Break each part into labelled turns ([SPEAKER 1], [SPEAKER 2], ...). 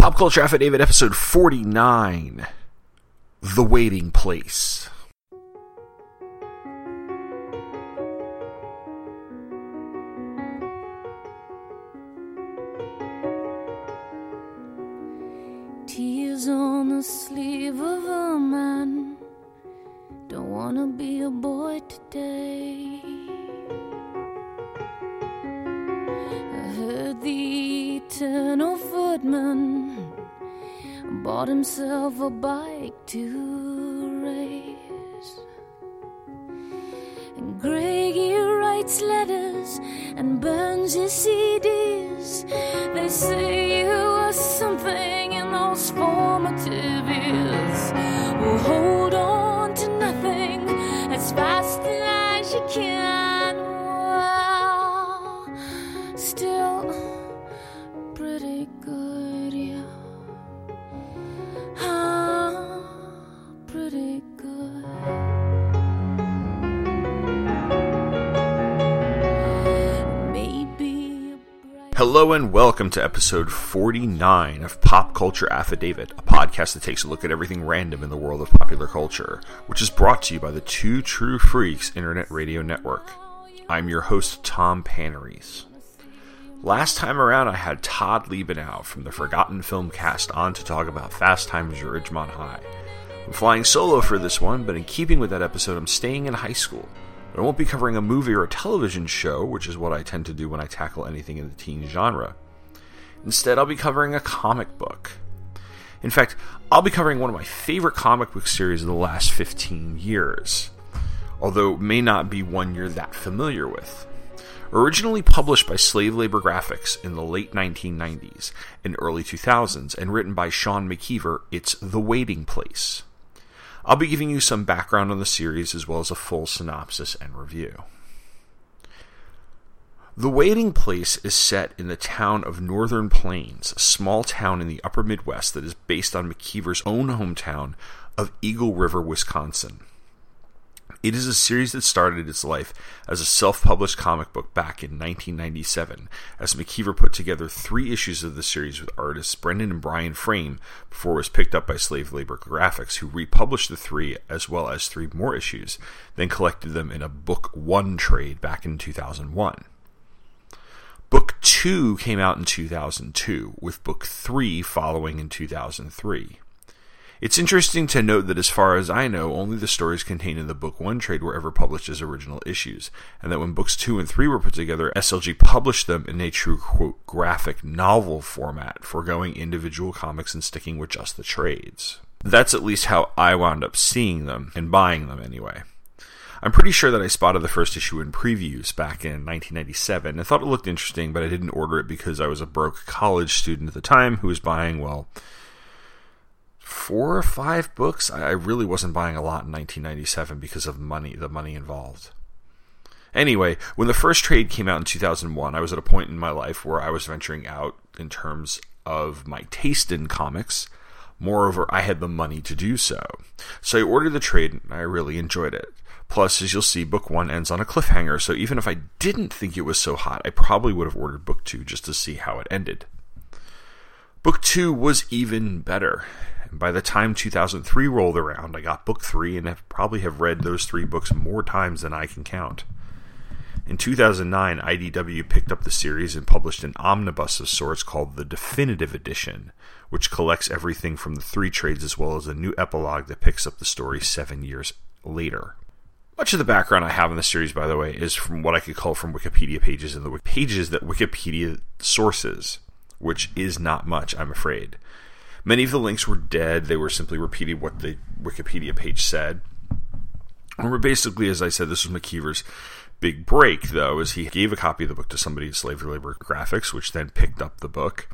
[SPEAKER 1] Pop Culture Affidavit, episode 49 The Waiting Place. Welcome to episode 49 of Pop Culture Affidavit, a podcast that takes a look at everything random in the world of popular culture, which is brought to you by the Two True Freaks Internet Radio Network. I'm your host, Tom Panarese. Last time around, I had Todd Liebenow from the Forgotten Film Cast on to talk about Fast Times at Ridgemont High. I'm flying solo for this one, but in keeping with that episode, I'm staying in high school. I won't be covering a movie or a television show, which is what I tend to do when I tackle anything in the teen genre. Instead, I'll be covering a comic book. In fact, I'll be covering one of my favorite comic book series of the last 15 years, although it may not be one you're that familiar with. Originally published by Slave Labor Graphics in the late 1990s and early 2000s, and written by Sean McKeever, it's The Waiting Place. I'll be giving you some background on the series as well as a full synopsis and review. The Waiting Place is set in the town of Northern Plains, a small town in the upper Midwest that is based on McKeever's own hometown of Eagle River, Wisconsin. It is a series that started its life as a self published comic book back in 1997, as McKeever put together three issues of the series with artists Brendan and Brian Frame before it was picked up by Slave Labor Graphics, who republished the three as well as three more issues, then collected them in a Book One trade back in 2001. Book 2 came out in 2002, with Book 3 following in 2003. It's interesting to note that, as far as I know, only the stories contained in the Book 1 trade were ever published as original issues, and that when Books 2 and 3 were put together, SLG published them in a true, quote, graphic novel format, foregoing individual comics and sticking with just the trades. That's at least how I wound up seeing them, and buying them anyway. I'm pretty sure that I spotted the first issue in previews back in 1997 and thought it looked interesting, but I didn't order it because I was a broke college student at the time who was buying, well, four or five books. I I really wasn't buying a lot in 1997 because of money, the money involved. Anyway, when the first trade came out in 2001, I was at a point in my life where I was venturing out in terms of my taste in comics. Moreover, I had the money to do so. So I ordered the trade and I really enjoyed it. Plus, as you'll see, book one ends on a cliffhanger, so even if I didn't think it was so hot, I probably would have ordered book two just to see how it ended. Book two was even better. And by the time 2003 rolled around, I got book three and have probably have read those three books more times than I can count. In 2009, IDW picked up the series and published an omnibus of sorts called the Definitive Edition, which collects everything from the three trades as well as a new epilogue that picks up the story seven years later. Much of the background I have in the series, by the way, is from what I could call from Wikipedia pages and the pages that Wikipedia sources, which is not much, I'm afraid. Many of the links were dead, they were simply repeating what the Wikipedia page said. And basically, as I said, this was McKeever's big break, though, as he gave a copy of the book to somebody at Slave Labor Graphics, which then picked up the book.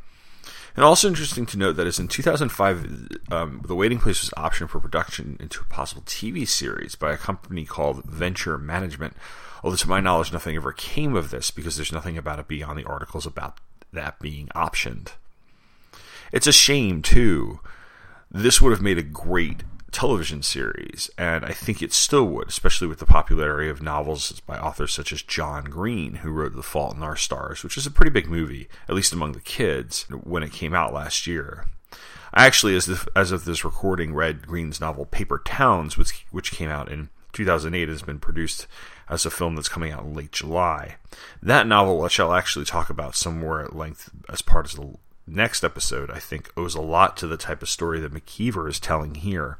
[SPEAKER 1] And also interesting to note that as in 2005, um, The Waiting Place was optioned for production into a possible TV series by a company called Venture Management. Although, to my knowledge, nothing ever came of this because there's nothing about it beyond the articles about that being optioned. It's a shame, too. This would have made a great television series, and I think it still would, especially with the popularity of novels by authors such as John Green, who wrote The Fault in Our Stars, which is a pretty big movie, at least among the kids, when it came out last year. I actually, as, the, as of this recording, read Green's novel Paper Towns, which, which came out in 2008, has been produced as a film that's coming out in late July. That novel, which I'll actually talk about somewhere at length as part of the next episode, I think owes a lot to the type of story that McKeever is telling here.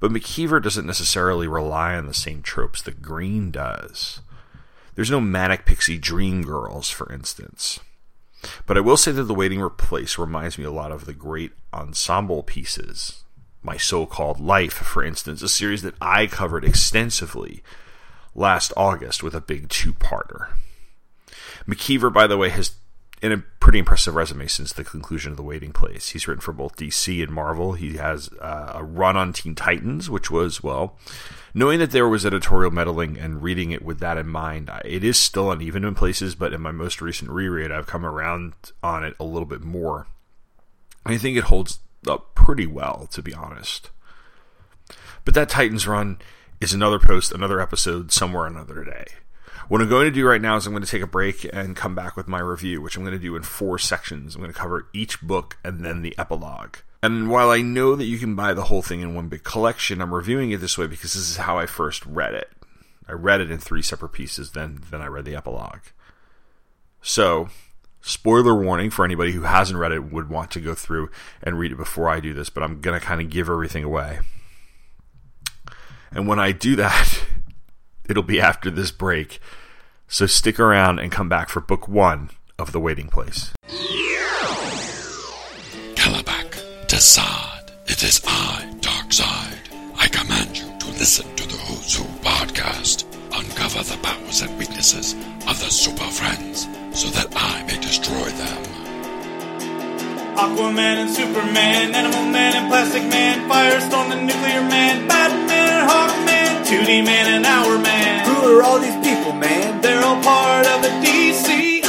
[SPEAKER 1] But McKeever doesn't necessarily rely on the same tropes that Green does. There's no manic pixie dream girls, for instance. But I will say that The Waiting Place reminds me a lot of the great ensemble pieces. My So Called Life, for instance, a series that I covered extensively last August with a big two parter. McKeever, by the way, has in a pretty impressive resume since the conclusion of The Waiting Place. He's written for both DC and Marvel. He has uh, a run on Teen Titans, which was, well, knowing that there was editorial meddling and reading it with that in mind, it is still uneven in places, but in my most recent reread, I've come around on it a little bit more. I think it holds up pretty well, to be honest. But that Titans run is another post, another episode, somewhere another day. What I'm going to do right now is I'm going to take a break and come back with my review, which I'm going to do in four sections. I'm going to cover each book and then the epilogue. And while I know that you can buy the whole thing in one big collection, I'm reviewing it this way because this is how I first read it. I read it in three separate pieces, then then I read the epilogue. So, spoiler warning for anybody who hasn't read it would want to go through and read it before I do this, but I'm going to kind of give everything away. And when I do that, it'll be after this break. So stick around and come back for book one of The Waiting Place.
[SPEAKER 2] Kalibak, Desaad, it is I, Darkseid. I command you to listen to the Who's Who podcast. Uncover the powers and weaknesses of the Super Friends so that I may destroy them.
[SPEAKER 3] Aquaman and Superman, Animal Man and Plastic Man, Firestorm and Nuclear Man, Batman and Hawkman, 2D Man and Hour Man.
[SPEAKER 4] Who are all these people, man?
[SPEAKER 3] They're all part of the DC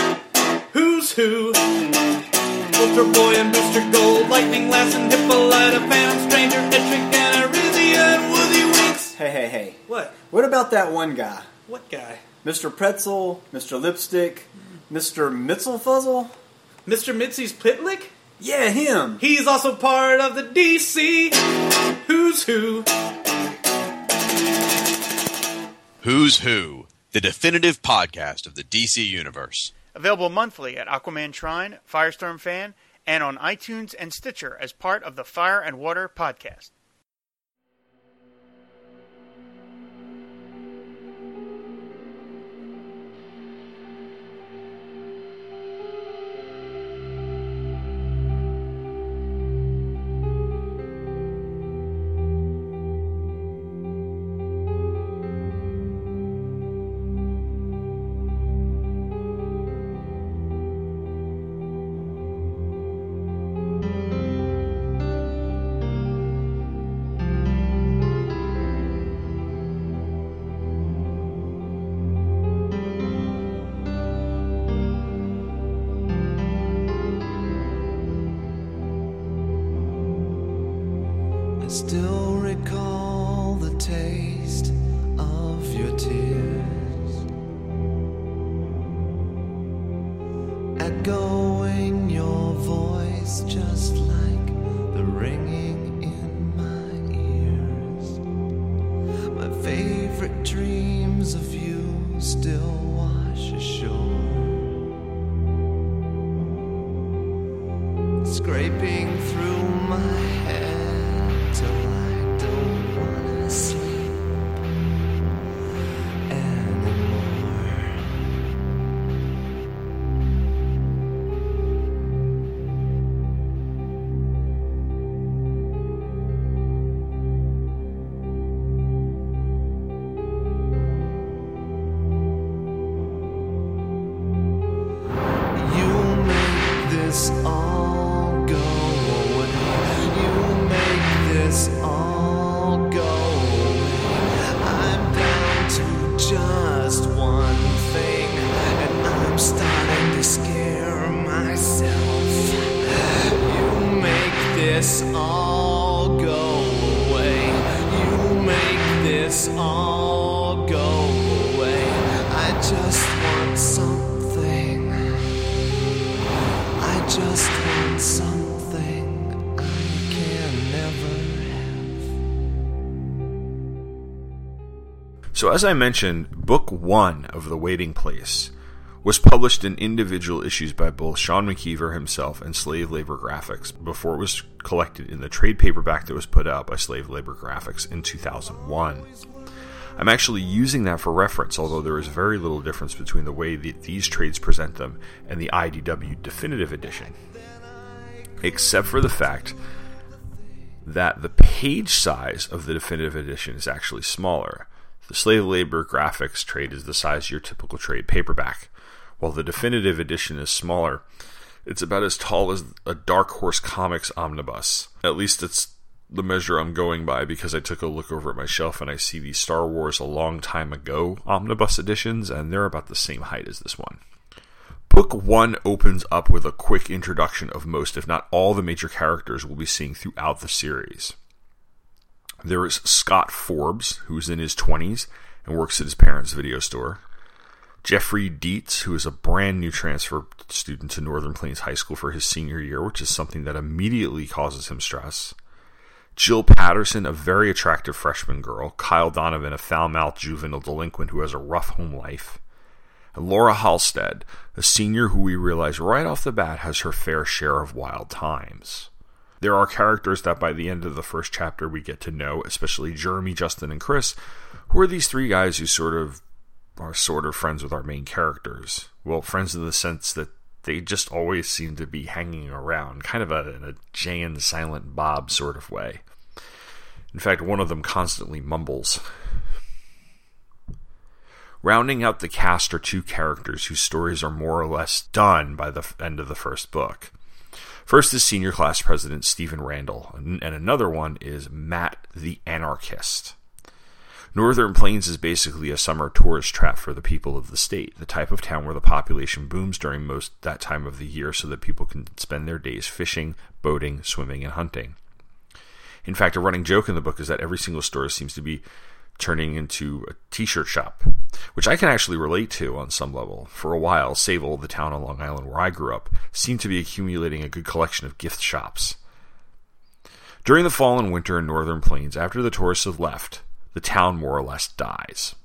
[SPEAKER 3] Who's Who. Ultra Boy and Booster Gold, Lightning Lass and Hippolyta, Phantom Stranger, Etrigan and Arisia and Woozy Winks.
[SPEAKER 4] Hey, hey, hey.
[SPEAKER 3] What?
[SPEAKER 4] What about that one guy?
[SPEAKER 3] What guy?
[SPEAKER 4] Mr. Pretzel, Mr. Lipstick, Mr. Mitzelfuzzle?
[SPEAKER 3] Mr. Mitzi's Pitlick?
[SPEAKER 4] Yeah, him.
[SPEAKER 3] He's also part of the DC Who's Who.
[SPEAKER 5] Who's Who, the definitive podcast of the DC Universe.
[SPEAKER 6] Available monthly at Aquaman Shrine, Firestorm Fan, and on iTunes and Stitcher as part of the Fire and Water podcast.
[SPEAKER 1] As I mentioned, book one of The Waiting Place was published in individual issues by both Sean McKeever himself and Slave Labor Graphics before it was collected in the trade paperback that was put out by Slave Labor Graphics in 2001. I'm actually using that for reference, although there is very little difference between the way that these trades present them and the IDW Definitive Edition, except for the fact that the page size of the Definitive Edition is actually smaller. The slave labor graphics trade is the size of your typical trade paperback, while the definitive edition is smaller. It's about as tall as a Dark Horse Comics omnibus. At least it's the measure I'm going by because I took a look over at my shelf and I see these Star Wars a long time ago omnibus editions, and they're about the same height as this one. Book one opens up with a quick introduction of most, if not all, the major characters we'll be seeing throughout the series. There is Scott Forbes, who's in his 20s and works at his parents' video store. Jeffrey Dietz, who is a brand new transfer student to Northern Plains High School for his senior year, which is something that immediately causes him stress. Jill Patterson, a very attractive freshman girl. Kyle Donovan, a foul mouthed juvenile delinquent who has a rough home life. And Laura Halstead, a senior who we realize right off the bat has her fair share of wild times. There are characters that by the end of the first chapter we get to know, especially Jeremy, Justin, and Chris, who are these three guys who sort of are sort of friends with our main characters. Well, friends in the sense that they just always seem to be hanging around, kind of a, in a Jay and Silent Bob sort of way. In fact, one of them constantly mumbles. Rounding out the cast are two characters whose stories are more or less done by the end of the first book. First is senior class president Stephen Randall, and another one is Matt the Anarchist. Northern Plains is basically a summer tourist trap for the people of the state, the type of town where the population booms during most that time of the year so that people can spend their days fishing, boating, swimming, and hunting. In fact, a running joke in the book is that every single store seems to be turning into a t-shirt shop, which I can actually relate to on some level. For a while, Sayville, the town on Long Island where I grew up, seemed to be accumulating a good collection of gift shops. During the fall and winter in Northern Plains, after the tourists have left, the town more or less dies.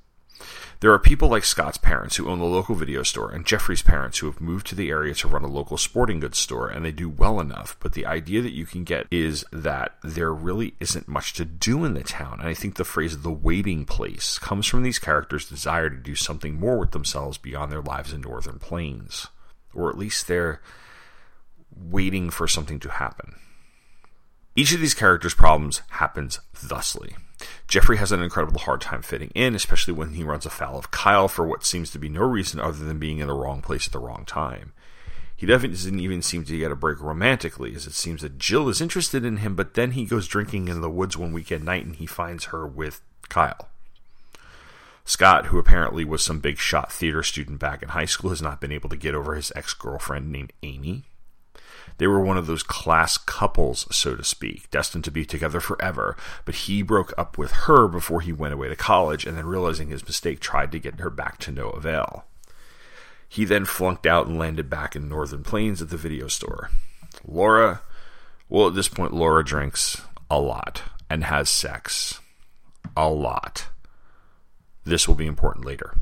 [SPEAKER 1] There are people like Scott's parents who own the local video store and Jeffrey's parents who have moved to the area to run a local sporting goods store and they do well enough. But the idea that you can get is that there really isn't much to do in the town. And I think the phrase the waiting place comes from these characters' desire to do something more with themselves beyond their lives in Northern Plains. Or at least they're waiting for something to happen. Each of these characters' problems happens thusly. Jeffrey has an incredible hard time fitting in, especially when he runs afoul of Kyle for what seems to be no reason other than being in the wrong place at the wrong time. He doesn't even seem to get a break romantically, as it seems that Jill is interested in him, but then he goes drinking in the woods one weekend night and he finds her with Kyle. Scott, who apparently was some big shot theater student back in high school, has not been able to get over his ex girlfriend named Amy. They were one of those class couples, so to speak, destined to be together forever, but he broke up with her before he went away to college and then, realizing his mistake, tried to get her back to no avail. He then flunked out and landed back in Northern Plains at the video store. Laura, well, at this point, Laura drinks a lot and has sex a lot. This will be important later.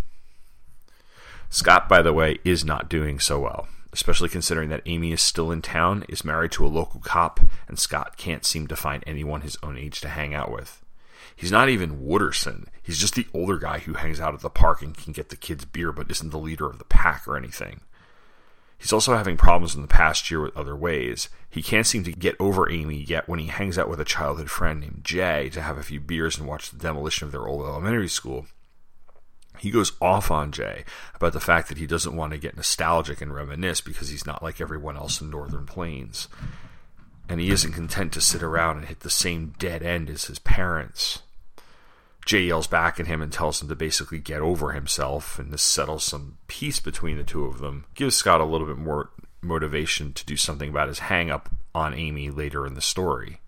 [SPEAKER 1] Scott, by the way, is not doing so well especially considering that Amy is still in town, is married to a local cop, and Scott can't seem to find anyone his own age to hang out with. He's not even Wooderson. He's just the older guy who hangs out at the park and can get the kids beer, but isn't the leader of the pack or anything. He's also having problems in the past year with other ways. He can't seem to get over Amy yet when he hangs out with a childhood friend named Jay to have a few beers and watch the demolition of their old elementary school he goes off on Jay about the fact that he doesn't want to get nostalgic and reminisce because he's not like everyone else in Northern Plains. And he isn't content to sit around and hit the same dead end as his parents. Jay yells back at him and tells him to basically get over himself and to settle some peace between the two of them. Gives Scott a little bit more motivation to do something about his hang up on Amy later in the story.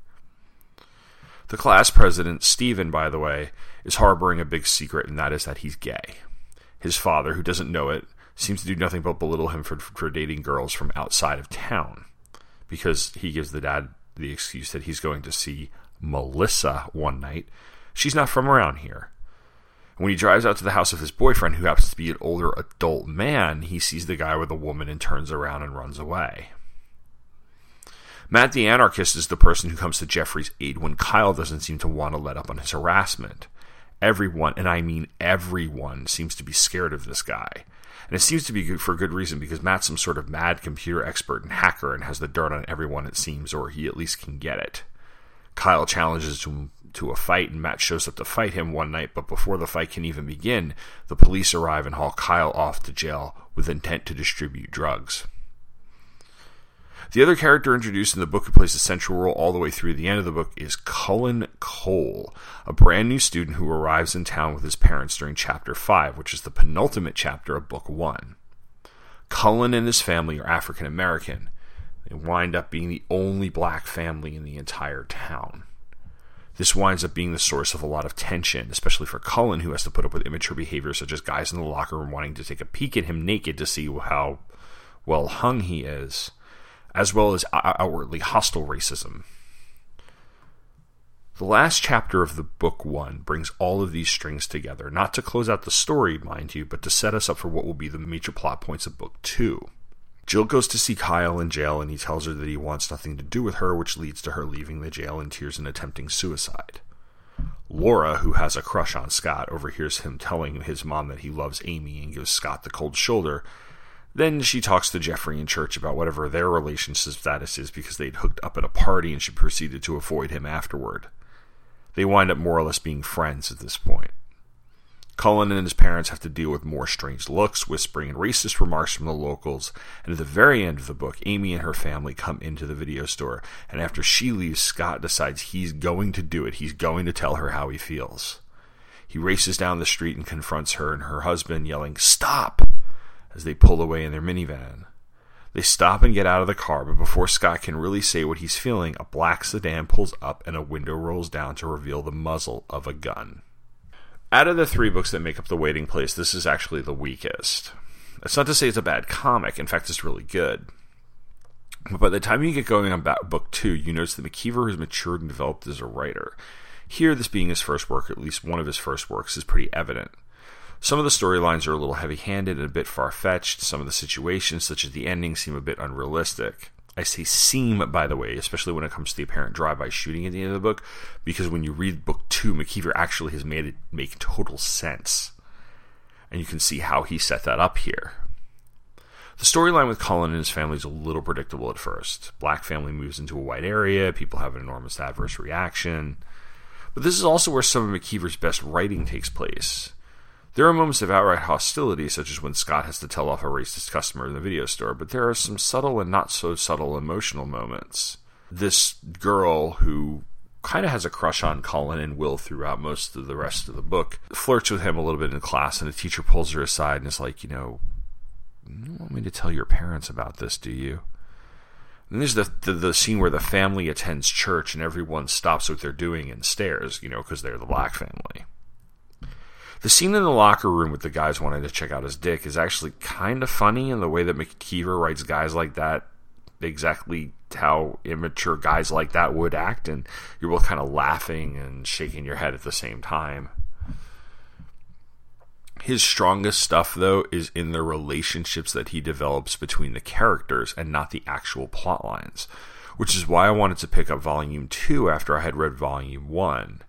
[SPEAKER 1] The class president, Stephen, by the way, is harboring a big secret, and that is that he's gay. His father, who doesn't know it, seems to do nothing but belittle him for, for dating girls from outside of town because he gives the dad the excuse that he's going to see Melissa one night. She's not from around here. When he drives out to the house of his boyfriend, who happens to be an older adult man, he sees the guy with a woman and turns around and runs away. Matt the anarchist is the person who comes to Jeffrey's aid when Kyle doesn't seem to want to let up on his harassment. Everyone, and I mean everyone, seems to be scared of this guy. And it seems to be good for good reason because Matt's some sort of mad computer expert and hacker and has the dirt on everyone, it seems, or he at least can get it. Kyle challenges him to a fight, and Matt shows up to fight him one night, but before the fight can even begin, the police arrive and haul Kyle off to jail with intent to distribute drugs. The other character introduced in the book who plays a central role all the way through the end of the book is Cullen Cole, a brand new student who arrives in town with his parents during chapter 5, which is the penultimate chapter of book 1. Cullen and his family are African American. They wind up being the only black family in the entire town. This winds up being the source of a lot of tension, especially for Cullen, who has to put up with immature behavior such as guys in the locker room wanting to take a peek at him naked to see how well hung he is, as well as outwardly hostile racism. The last chapter of the book one brings all of these strings together, not to close out the story, mind you, but to set us up for what will be the major plot points of book two. Jill goes to see Kyle in jail and he tells her that he wants nothing to do with her, which leads to her leaving the jail in tears and attempting suicide. Laura, who has a crush on Scott, overhears him telling his mom that he loves Amy and gives Scott the cold shoulder. Then she talks to Jeffrey in church about whatever their relationship status is because they'd hooked up at a party and she proceeded to avoid him afterward. They wind up more or less being friends at this point. Cullen and his parents have to deal with more strange looks, whispering, and racist remarks from the locals. And at the very end of the book, Amy and her family come into the video store. And after she leaves, Scott decides he's going to do it. He's going to tell her how he feels. He races down the street and confronts her and her husband, yelling, Stop! As they pull away in their minivan. They stop and get out of the car, but before Scott can really say what he's feeling, a black sedan pulls up and a window rolls down to reveal the muzzle of a gun. Out of the three books that make up The Waiting Place, this is actually the weakest. That's not to say it's a bad comic, in fact, it's really good. But by the time you get going on book two, you notice that McKeever has matured and developed as a writer. Here, this being his first work, at least one of his first works, is pretty evident. Some of the storylines are a little heavy handed and a bit far fetched. Some of the situations, such as the ending, seem a bit unrealistic. I say seem, by the way, especially when it comes to the apparent drive-by shooting at the end of the book, because when you read book two, McKeever actually has made it make total sense. And you can see how he set that up here. The storyline with Colin and his family is a little predictable at first. Black family moves into a white area, people have an enormous adverse reaction. But this is also where some of McKeever's best writing takes place. There are moments of outright hostility, such as when Scott has to tell off a racist customer in the video store, but there are some subtle and not so subtle emotional moments. This girl who kind of has a crush on Colin and Will throughout most of the rest of the book flirts with him a little bit in class, and the teacher pulls her aside and is like, you know, you don't want me to tell your parents about this, do you? And there's the, the, the scene where the family attends church and everyone stops what they're doing and stares, you know, because they're the black family. The scene in the locker room with the guys wanting to check out his dick is actually kind of funny in the way that McKeever writes guys like that exactly how immature guys like that would act, and you're both kind of laughing and shaking your head at the same time. His strongest stuff, though, is in the relationships that he develops between the characters and not the actual plot lines, which is why I wanted to pick up Volume 2 after I had read Volume 1.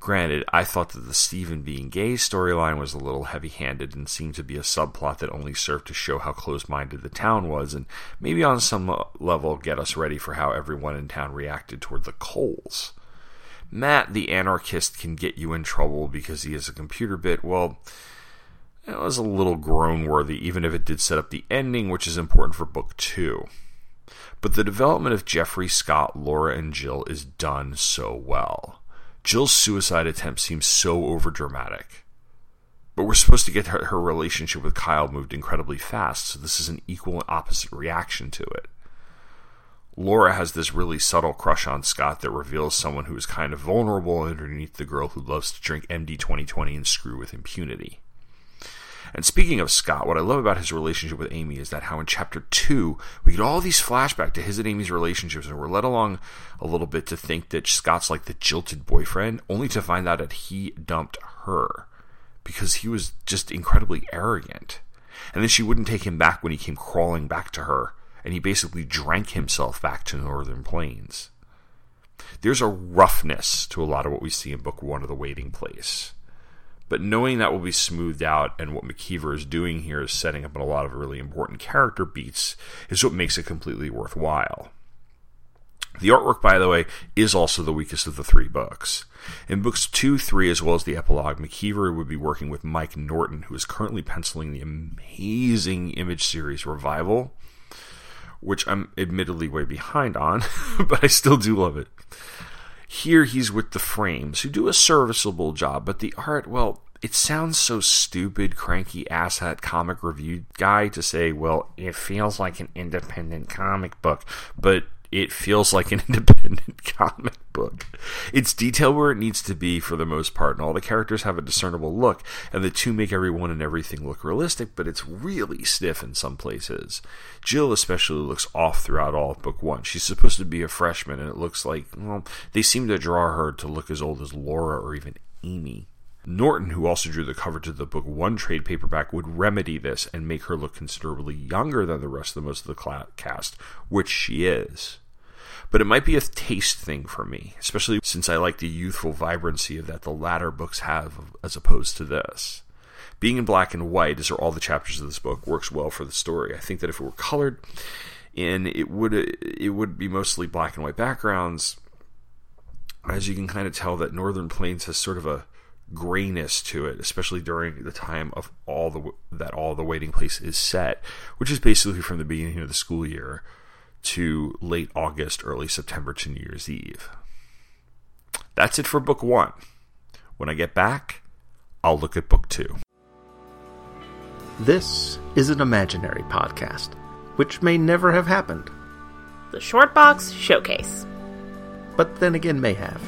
[SPEAKER 1] Granted, I thought that the Stephen being gay storyline was a little heavy handed and seemed to be a subplot that only served to show how close minded the town was and maybe on some level get us ready for how everyone in town reacted toward the Coles. Matt, the anarchist, can get you in trouble because he is a computer bit. Well, it was a little groan worthy, even if it did set up the ending, which is important for book two. But the development of Jeffrey, Scott, Laura, and Jill is done so well. Jill's suicide attempt seems so overdramatic. But we're supposed to get her, her relationship with Kyle moved incredibly fast, so this is an equal and opposite reaction to it. Laura has this really subtle crush on Scott that reveals someone who is kind of vulnerable underneath the girl who loves to drink MD 2020 and screw with impunity. And speaking of Scott, what I love about his relationship with Amy is that how in chapter two we get all these flashbacks to his and Amy's relationships, and we're led along a little bit to think that Scott's like the jilted boyfriend, only to find out that he dumped her because he was just incredibly arrogant. And then she wouldn't take him back when he came crawling back to her, and he basically drank himself back to Northern Plains. There's a roughness to a lot of what we see in book one of The Waiting Place. But knowing that will be smoothed out and what McKeever is doing here is setting up a lot of really important character beats is what makes it completely worthwhile. The artwork, by the way, is also the weakest of the three books. In books two, three, as well as the epilogue, McKeever would be working with Mike Norton, who is currently penciling the amazing image series Revival, which I'm admittedly way behind on, but I still do love it. Here he's with the frames, who do a serviceable job, but the art, well, it sounds so stupid, cranky asshat comic review guy to say, well, it feels like an independent comic book, but it feels like an independent comic book. It's detailed where it needs to be for the most part, and all the characters have a discernible look, and the two make everyone and everything look realistic, but it's really stiff in some places. Jill especially looks off throughout all of book one. She's supposed to be a freshman, and it looks like, well, they seem to draw her to look as old as Laura or even Amy. Norton, who also drew the cover to the book one trade paperback, would remedy this and make her look considerably younger than the rest of the most of the cast, which she is. But it might be a taste thing for me, especially since I like the youthful vibrancy of that the latter books have as opposed to this. Being in black and white, as are all the chapters of this book, works well for the story. I think that if it were colored in, it would it would be mostly black and white backgrounds. As you can kind of tell, that Northern Plains has sort of a grayness to it, especially during the time of all the that all the waiting place is set, which is basically from the beginning of the school year to late August, early September to New Year's Eve. That's it for book one. When I get back, I'll look at book two.
[SPEAKER 7] This is an imaginary podcast, which may never have happened,
[SPEAKER 8] The Short Box Showcase.
[SPEAKER 7] but then again may have,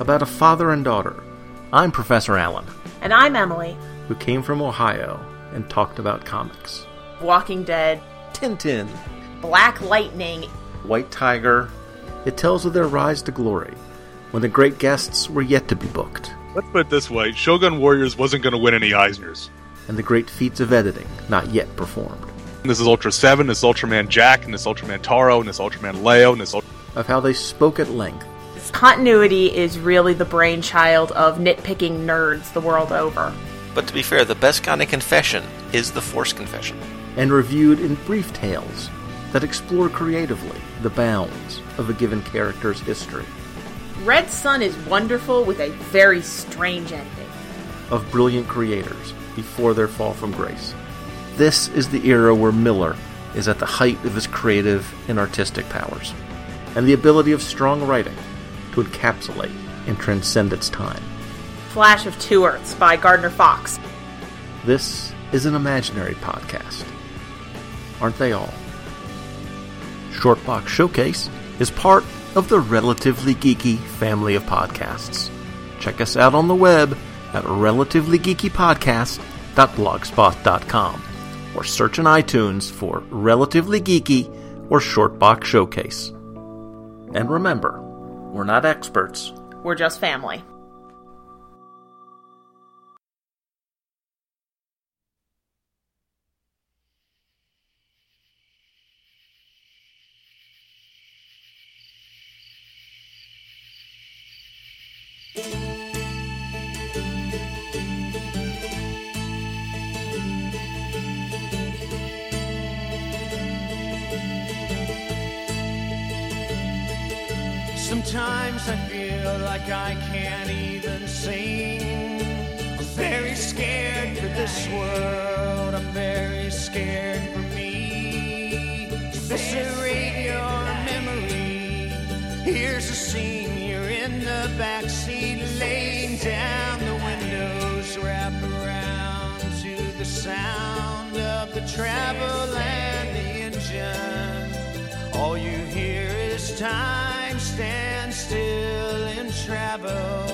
[SPEAKER 7] about a father and daughter. I'm Professor Allen,
[SPEAKER 8] And I'm Emily.
[SPEAKER 7] who came from Ohio and talked about comics.
[SPEAKER 8] Walking Dead,
[SPEAKER 7] Tintin,
[SPEAKER 8] Black Lightning,
[SPEAKER 7] White Tiger. It tells of their rise to glory when the great guests were yet to be booked,
[SPEAKER 9] Let's put it this way Shogun Warriors wasn't going to win any Eisners.
[SPEAKER 7] and the great feats of editing not yet performed,
[SPEAKER 9] This is Ultra 7, this is Ultraman Jack, and this Ultraman Taro, and this Ultraman Leo, and this Ultra.
[SPEAKER 7] of how they spoke at length
[SPEAKER 8] continuity is really the brainchild of nitpicking nerds the world over.
[SPEAKER 10] But to be fair, the best kind of confession is the Force confession.
[SPEAKER 7] and reviewed in brief tales that explore creatively the bounds of a given character's history,
[SPEAKER 8] Red Sun is wonderful with a very strange ending.
[SPEAKER 7] of brilliant creators before their fall from grace. This is the era where Miller is at the height of his creative and artistic powers, and the ability of strong writing to encapsulate and transcend its time.
[SPEAKER 8] Flash of Two Earths by Gardner Fox.
[SPEAKER 7] This is an imaginary podcast. Aren't they all? Shortbox Showcase is part of the Relatively Geeky family of podcasts. Check us out on the web at relativelygeekypodcast.blogspot.com or search in iTunes for Relatively Geeky or Shortbox Showcase. And remember, we're not experts.
[SPEAKER 8] We're just family.
[SPEAKER 3] Travel.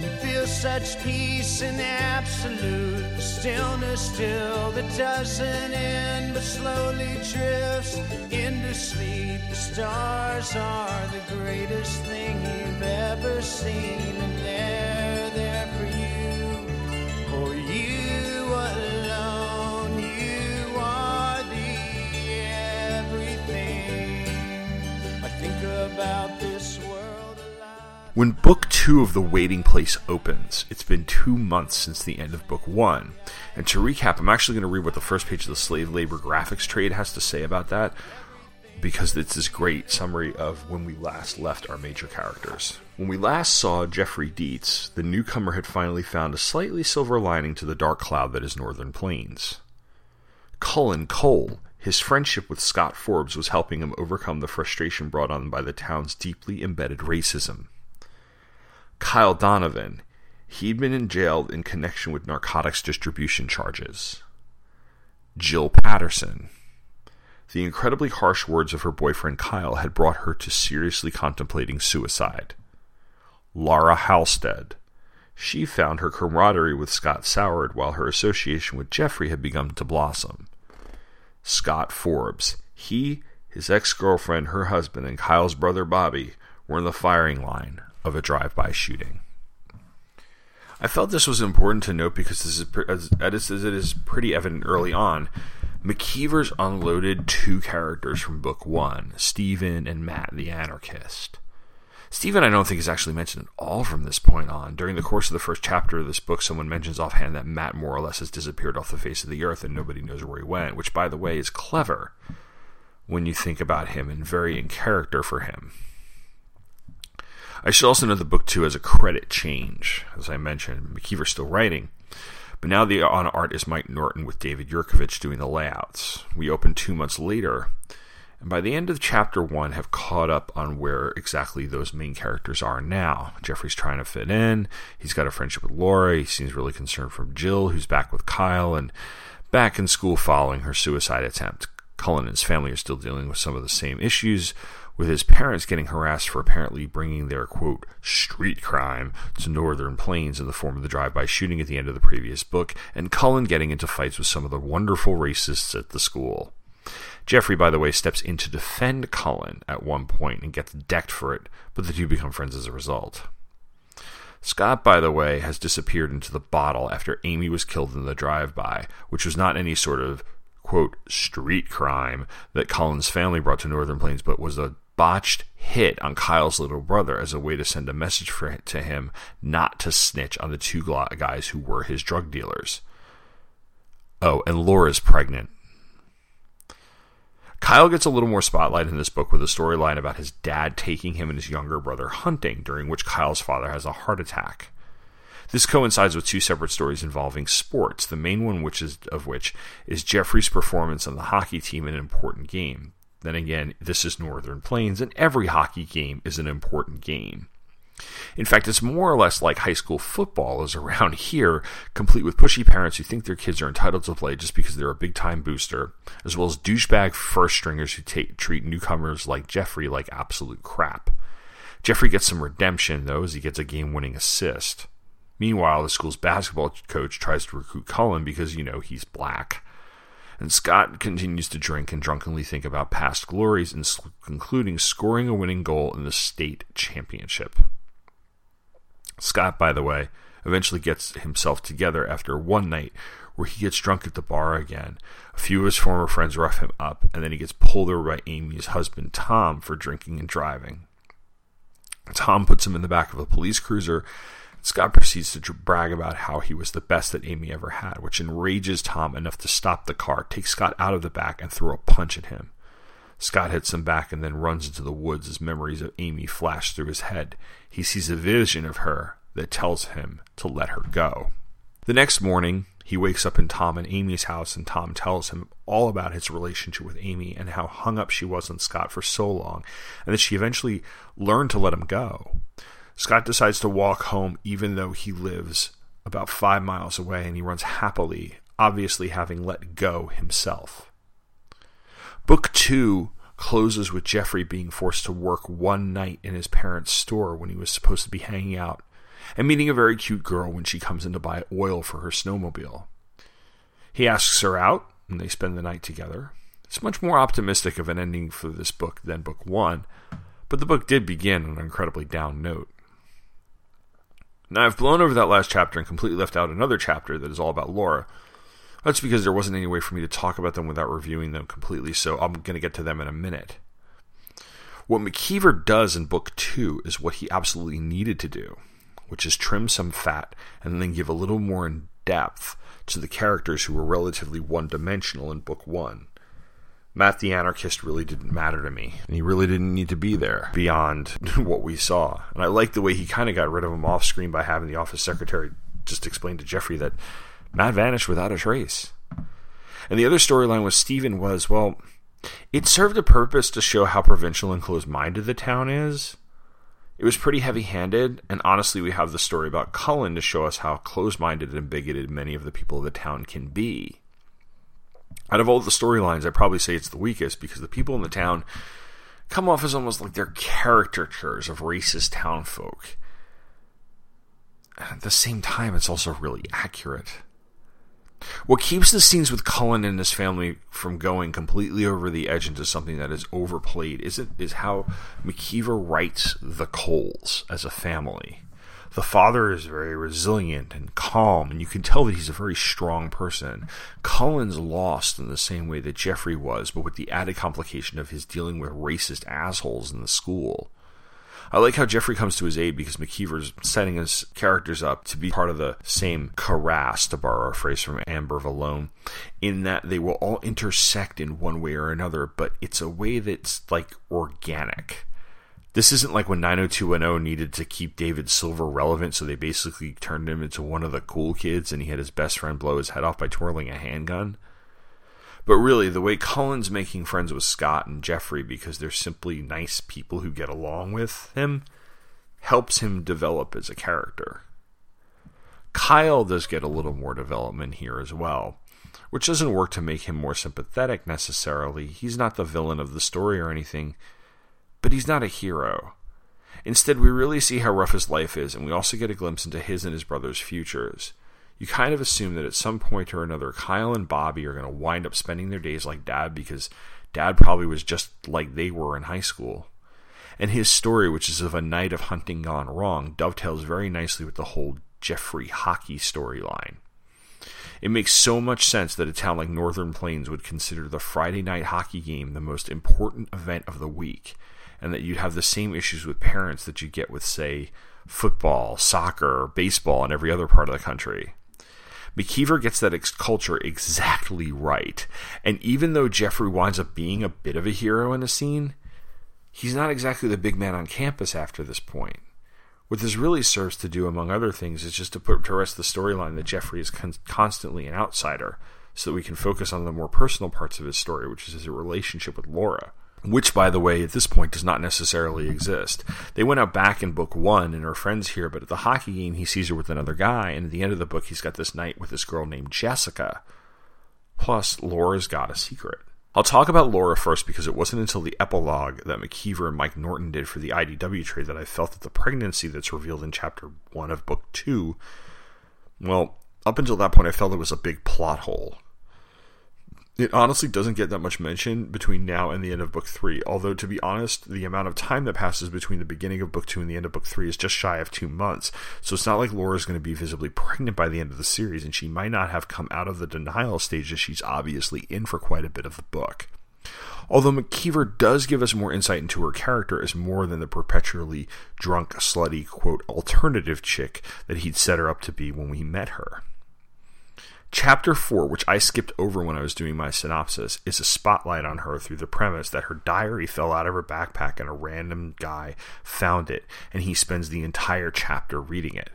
[SPEAKER 3] You feel such peace and absolute stillness still that doesn't end but slowly drifts into sleep. The stars are the greatest thing you've ever seen,
[SPEAKER 1] When book two of The Waiting Place opens, it's been two months since the end of book one. And to recap, I'm actually going to read what the first page of the slave labor graphics trade has to say about that, because it's this great summary of when we last left our major characters. When we last saw Jeffrey Dietz, the newcomer had finally found a slightly silver lining to the dark cloud that is Northern Plains. Cullen Cole, his friendship with Scott Forbes was helping him overcome the frustration brought on by the town's deeply embedded racism. Kyle Donovan, he'd been in jail in connection with narcotics distribution charges. Jill Patterson, the incredibly harsh words of her boyfriend Kyle had brought her to seriously contemplating suicide. Laura Halstead. She found her camaraderie with Scott soured while her association with Jeffrey had begun to blossom. Scott Forbes. He, his ex girlfriend, her husband, and Kyle's brother Bobby were in the firing line of a drive by shooting. I felt this was important to note because this is, as, as it is pretty evident early on. McKeever's unloaded two characters from book one Stephen and Matt the anarchist. Stephen, I don't think, is actually mentioned at all from this point on. During the course of the first chapter of this book, someone mentions offhand that Matt more or less has disappeared off the face of the earth and nobody knows where he went, which, by the way, is clever when you think about him and very in character for him. I should also note the book two has a credit change. As I mentioned, McKeever's still writing, but now the on art is Mike Norton with David Yurkovich doing the layouts. We open two months later, and by the end of chapter one, have caught up on where exactly those main characters are now. Jeffrey's trying to fit in. He's got a friendship with Laura. He seems really concerned for Jill, who's back with Kyle and back in school following her suicide attempt. Cullen and his family are still dealing with some of the same issues, with his parents getting harassed for apparently bringing their quote street crime to Northern Plains in the form of the drive-by shooting at the end of the previous book, and Cullen getting into fights with some of the wonderful racists at the school. Jeffrey, by the way, steps in to defend Cullen at one point and gets decked for it, but the two become friends as a result. Scott, by the way, has disappeared into the bottle after Amy was killed in the drive-by, which was not any sort of quote street crime that Cullen's family brought to Northern Plains, but was a botched hit on Kyle's little brother as a way to send a message for, to him not to snitch on the two guys who were his drug dealers. Oh, and Laura's pregnant. Kyle gets a little more spotlight in this book with a storyline about his dad taking him and his younger brother hunting, during which Kyle's father has a heart attack. This coincides with two separate stories involving sports, the main one which is of which is Jeffrey's performance on the hockey team in an important game. Then again, this is Northern Plains, and every hockey game is an important game. In fact, it's more or less like high school football is around here, complete with pushy parents who think their kids are entitled to play just because they're a big time booster, as well as douchebag first stringers who take, treat newcomers like Jeffrey like absolute crap. Jeffrey gets some redemption, though, as he gets a game winning assist. Meanwhile, the school's basketball coach tries to recruit Cullen because, you know, he's black. And Scott continues to drink and drunkenly think about past glories, including scoring a winning goal in the state championship. Scott, by the way, eventually gets himself together after one night where he gets drunk at the bar again. A few of his former friends rough him up, and then he gets pulled over by Amy's husband, Tom, for drinking and driving. Tom puts him in the back of a police cruiser Scott proceeds to brag about how he was the best that Amy ever had, which enrages Tom enough to stop the car, take Scott out of the back, and throw a punch at him. Scott hits him back and then runs into the woods as memories of Amy flash through his head. He sees a vision of her that tells him to let her go. The next morning, he wakes up in Tom and Amy's house, and Tom tells him all about his relationship with Amy and how hung up she was on Scott for so long, and that she eventually learned to let him go. Scott decides to walk home even though he lives about five miles away and he runs happily, obviously having let go himself. Book two closes with Jeffrey being forced to work one night in his parents' store when he was supposed to be hanging out, and meeting a very cute girl when she comes in to buy oil for her snowmobile. He asks her out, and they spend the night together. It's much more optimistic of an ending for this book than book one, but the book did begin on an incredibly down note. Now, I've blown over that last chapter and completely left out another chapter that is all about Laura. That's because there wasn't any way for me to talk about them without reviewing them completely, so I'm going to get to them in a minute. What McKeever does in book two is what he absolutely needed to do, which is trim some fat and then give a little more in depth to the characters who were relatively one dimensional in book one. Matt the Anarchist really didn't matter to me, and he really didn't need to be there beyond what we saw. And I like the way he kind of got rid of him off screen by having the office secretary just explain to Jeffrey that Matt vanished without a trace. And the other storyline with Stephen was, well, it served a purpose to show how provincial and closed minded the town is. It was pretty heavy handed, and honestly, we have the story about Cullen to show us how closed minded and bigoted many of the people of the town can be. Out of all the storylines, I'd probably say it's the weakest because the people in the town come off as almost like they're caricatures of racist townfolk. At the same time, it's also really accurate. What keeps the scenes with Cullen and his family from going completely over the edge into something that is overplayed is it is how McKeever writes the Coles as a family. The father is very resilient and calm, and you can tell that he's a very strong person. Cullen's lost in the same way that Jeffrey was, but with the added complication of his dealing with racist assholes in the school. I like how Jeffrey comes to his aid because McKeever's setting his characters up to be part of the same karass, to borrow a phrase from Amber Vallone, in that they will all intersect in one way or another, but it's a way that's like organic. This isn't like when 90210 needed to keep David Silver relevant, so they basically turned him into one of the cool kids and he had his best friend blow his head off by twirling a handgun. But really, the way Cullen's making friends with Scott and Jeffrey because they're simply nice people who get along with him helps him develop as a character. Kyle does get a little more development here as well, which doesn't work to make him more sympathetic necessarily. He's not the villain of the story or anything, but he's not a hero. Instead, we really see how rough his life is, and we also get a glimpse into his and his brother's futures you kind of assume that at some point or another, Kyle and Bobby are going to wind up spending their days like dad because dad probably was just like they were in high school. And his story, which is of a night of hunting gone wrong, dovetails very nicely with the whole Jeffrey hockey storyline. It makes so much sense that a town like Northern Plains would consider the Friday night hockey game the most important event of the week, and that you'd have the same issues with parents that you get with, say, football, soccer, baseball, and every other part of the country. McKeever gets that ex- culture exactly right. And even though Jeffrey winds up being a bit of a hero in the scene, he's not exactly the big man on campus after this point. What this really serves to do, among other things, is just to put to rest the storyline that Jeffrey is con- constantly an outsider, so that we can focus on the more personal parts of his story, which is his relationship with Laura which, by the way, at this point does not necessarily exist. They went out back in book one and are friends here, but at the hockey game, he sees her with another guy, and at the end of the book, he's got this night with this girl named Jessica. Plus, Laura's got a secret. I'll talk about Laura first because it wasn't until the epilogue that McKeever and Mike Norton did for the IDW trade that I felt that the pregnancy that's revealed in chapter one of book two, well, up until that point, I felt it was a big plot hole. It honestly doesn't get that much mention between now and the end of book three. Although, to be honest, the amount of time that passes between the beginning of book two and the end of book three is just shy of two months. So it's not like Laura's going to be visibly pregnant by the end of the series, and she might not have come out of the denial stage she's obviously in for quite a bit of the book. Although McKeever does give us more insight into her character as more than the perpetually drunk, slutty, quote, alternative chick that he'd set her up to be when we met her. Chapter 4, which I skipped over when I was doing my synopsis, is a spotlight on her through the premise that her diary fell out of her backpack and a random guy found it, and he spends the entire chapter reading it.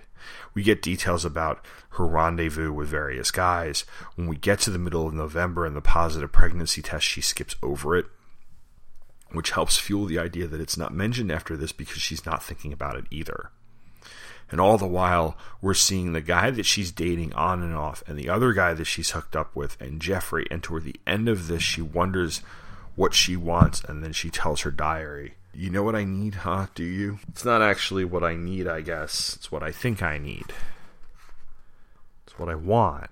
[SPEAKER 1] We get details about her rendezvous with various guys. When we get to the middle of November and the positive pregnancy test, she skips over it, which helps fuel the idea that it's not mentioned after this because she's not thinking about it either. And all the while, we're seeing the guy that she's dating on and off, and the other guy that she's hooked up with, and Jeffrey. And toward the end of this, she wonders what she wants, and then she tells her diary, You know what I need, huh? Do you? It's not actually what I need, I guess. It's what I think I need. It's what I want.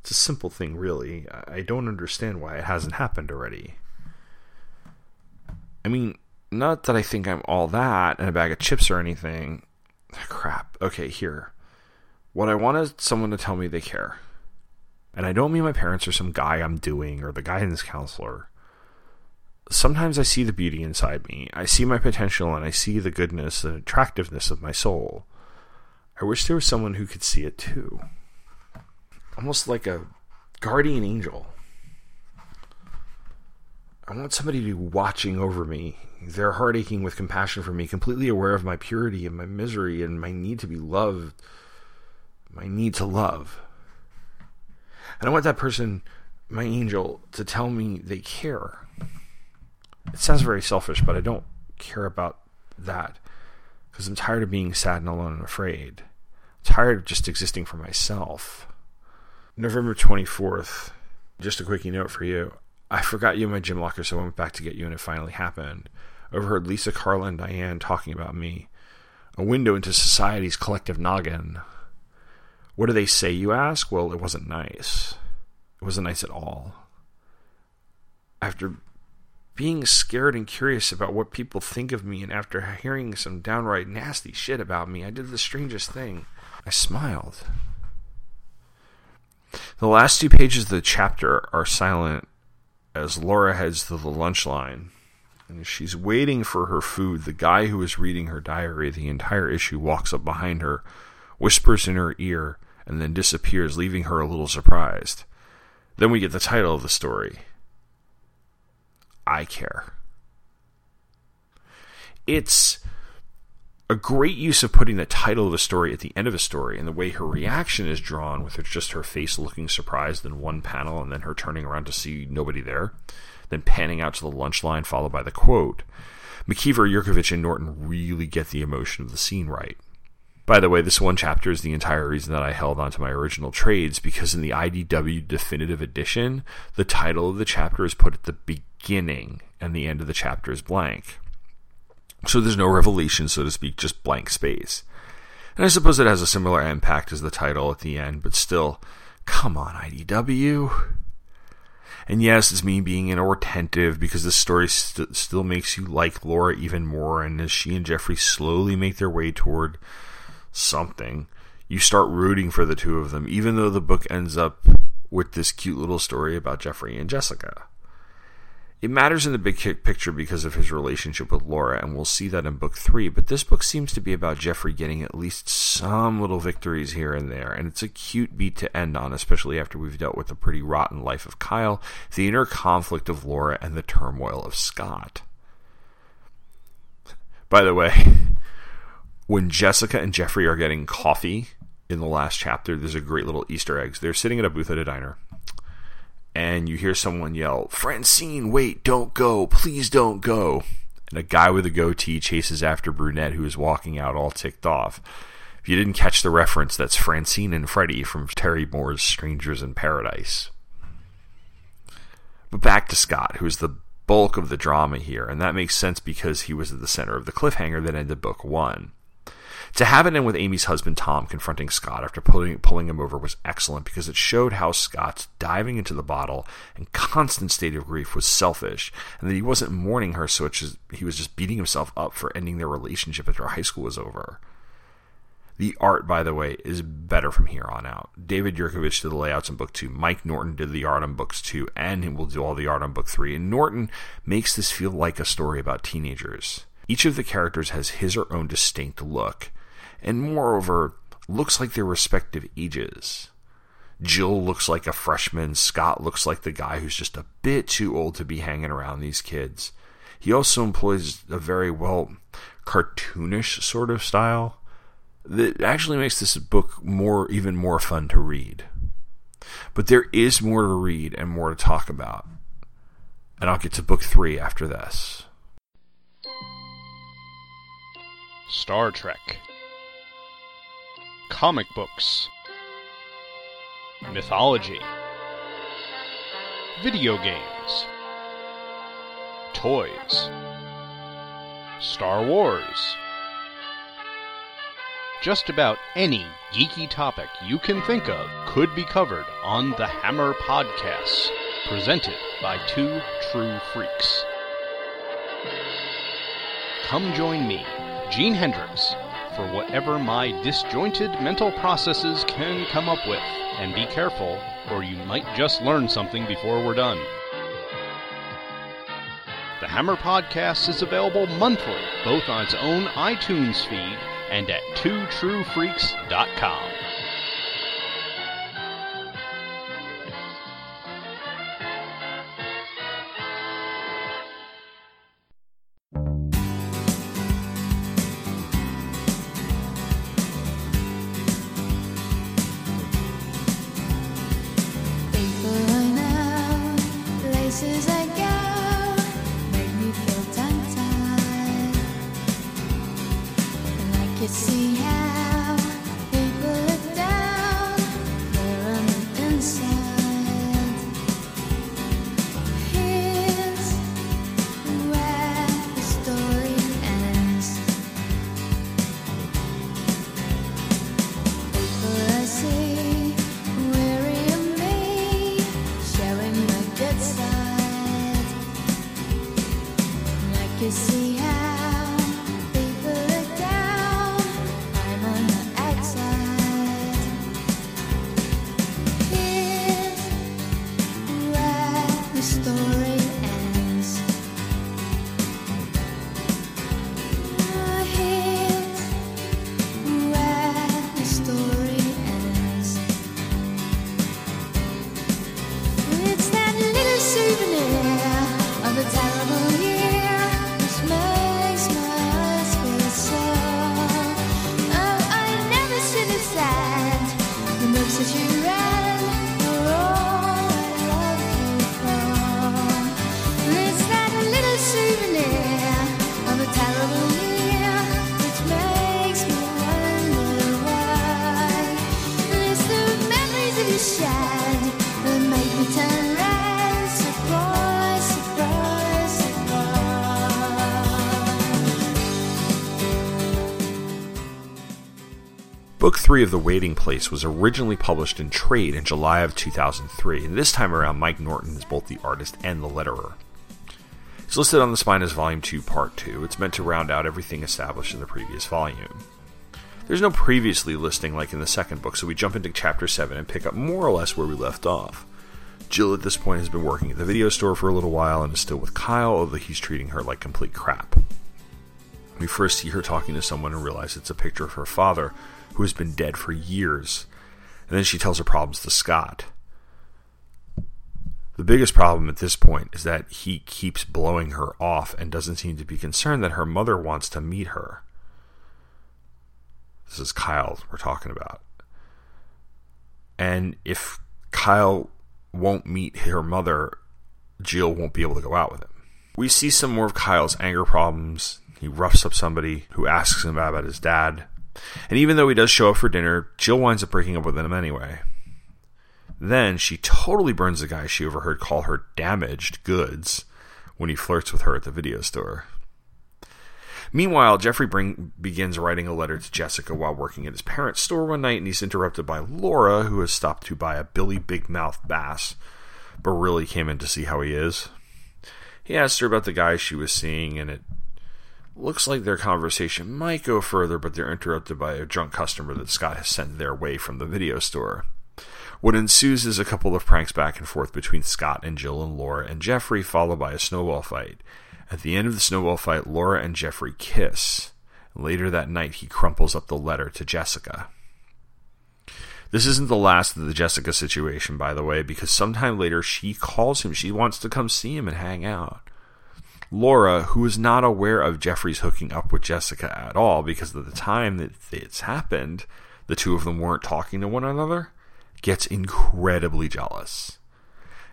[SPEAKER 1] It's a simple thing, really. I don't understand why it hasn't happened already. I mean, not that I think I'm all that and a bag of chips or anything. Ah, crap. Okay, here. What I want is someone to tell me they care. And I don't mean my parents or some guy I'm doing or the guidance counselor. sometimes I see the beauty inside me. I see my potential and I see the goodness and attractiveness of my soul. I wish there was someone who could see it too. Almost like a guardian angel. I want somebody to be watching over me, their heart aching with compassion for me, completely aware of my purity and my misery and my need to be loved, my need to love. And I want that person, my angel, to tell me they care. It sounds very selfish, but I don't care about that because I'm tired of being sad and alone and afraid. I'm tired of just existing for myself. November 24th, just a quickie note for you. I forgot you in my gym locker, so I went back to get you, and it finally happened. Overheard Lisa, Carla, and Diane talking about me. A window into society's collective noggin. What do they say, you ask? Well, it wasn't nice. It wasn't nice at all. After being scared and curious about what people think of me, and after hearing some downright nasty shit about me, I did the strangest thing. I smiled. The last two pages of the chapter are silent as Laura heads to the lunch line. And as she's waiting for her food, the guy who is reading her diary the entire issue walks up behind her, whispers in her ear, and then disappears, leaving her a little surprised. Then we get the title of the story I Care. It's a great use of putting the title of a story at the end of a story and the way her reaction is drawn with just her face looking surprised in one panel and then her turning around to see nobody there then panning out to the lunch line followed by the quote mckeever yurkovich and norton really get the emotion of the scene right by the way this one chapter is the entire reason that i held on to my original trades because in the idw definitive edition the title of the chapter is put at the beginning and the end of the chapter is blank so there's no revelation, so to speak, just blank space. And I suppose it has a similar impact as the title at the end, but still, come on, IDW. And yes, it's me being inattentive because the story st- still makes you like Laura even more. And as she and Jeffrey slowly make their way toward something, you start rooting for the two of them, even though the book ends up with this cute little story about Jeffrey and Jessica. It matters in the big picture because of his relationship with Laura, and we'll see that in book three. But this book seems to be about Jeffrey getting at least some little victories here and there, and it's a cute beat to end on, especially after we've dealt with the pretty rotten life of Kyle, the inner conflict of Laura, and the turmoil of Scott. By the way, when Jessica and Jeffrey are getting coffee in the last chapter, there's a great little Easter eggs. They're sitting at a booth at a diner and you hear someone yell, Francine, wait, don't go, please don't go. And a guy with a goatee chases after Brunette, who is walking out all ticked off. If you didn't catch the reference, that's Francine and Freddie from Terry Moore's Strangers in Paradise. But back to Scott, who is the bulk of the drama here, and that makes sense because he was at the center of the cliffhanger that ended book one. To have it end with Amy's husband Tom confronting Scott after pulling, pulling him over was excellent because it showed how Scott's diving into the bottle and constant state of grief was selfish, and that he wasn't mourning her so much as he was just beating himself up for ending their relationship after high school was over. The art, by the way, is better from here on out. David Yurkovich did the layouts in book two. Mike Norton did the art on books two, and he will do all the art on book three. And Norton makes this feel like a story about teenagers. Each of the characters has his or own distinct look, and moreover, looks like their respective ages. Jill looks like a freshman. Scott looks like the guy who's just a bit too old to be hanging around these kids. He also employs a very well cartoonish sort of style that actually makes this book more even more fun to read. But there is more to read and more to talk about. And I'll get to book 3 after this.
[SPEAKER 9] Star Trek comic books, mythology, video games, toys, Star Wars. Just about any geeky topic you can think of could be covered on the Hammer Podcasts, presented by two true freaks. Come join me, Gene Hendricks, for whatever my disjointed mental processes can come up with. And be careful, or you might just learn something before we're done. The Hammer Podcast is available monthly, both on its own iTunes feed and at twotruefreaks.com.
[SPEAKER 1] 3 of The Waiting Place was originally published in trade in July of 2003, and this time around Mike Norton is both the artist and the letterer. It's listed on the spine as Volume 2, Part 2. It's meant to round out everything established in the previous volume. There's no previously listing like in the second book, so we jump into Chapter 7 and pick up more or less where we left off. Jill at this point has been working at the video store for a little while and is still with Kyle, although he's treating her like complete crap. We first see her talking to someone and realize it's a picture of her father, who has been dead for years. And then she tells her problems to Scott. The biggest problem at this point is that he keeps blowing her off and doesn't seem to be concerned that her mother wants to meet her. This is Kyle we're talking about. And if Kyle won't meet her mother, Jill won't be able to go out with him. We see some more of Kyle's anger problems. He roughs up somebody who asks him about his dad. And even though he does show up for dinner, Jill winds up breaking up with him anyway. Then she totally burns the guy she overheard call her damaged goods when he flirts with her at the video store. Meanwhile, Jeffrey bring, begins writing a letter to Jessica while working at his parents' store one night, and he's interrupted by Laura, who has stopped to buy a Billy Big Mouth bass, but really came in to see how he is. He asked her about the guy she was seeing, and it looks like their conversation might go further, but they're interrupted by a drunk customer that Scott has sent their way from the video store. What ensues is a couple of pranks back and forth between Scott and Jill and Laura and Jeffrey, followed by a snowball fight. At the end of the snowball fight, Laura and Jeffrey kiss. Later that night, he crumples up the letter to Jessica. This isn't the last of the Jessica situation, by the way, because sometime later she calls him. She wants to come see him and hang out. Laura, who is not aware of Jeffrey's hooking up with Jessica at all, because at the time that it's happened, the two of them weren't talking to one another, gets incredibly jealous.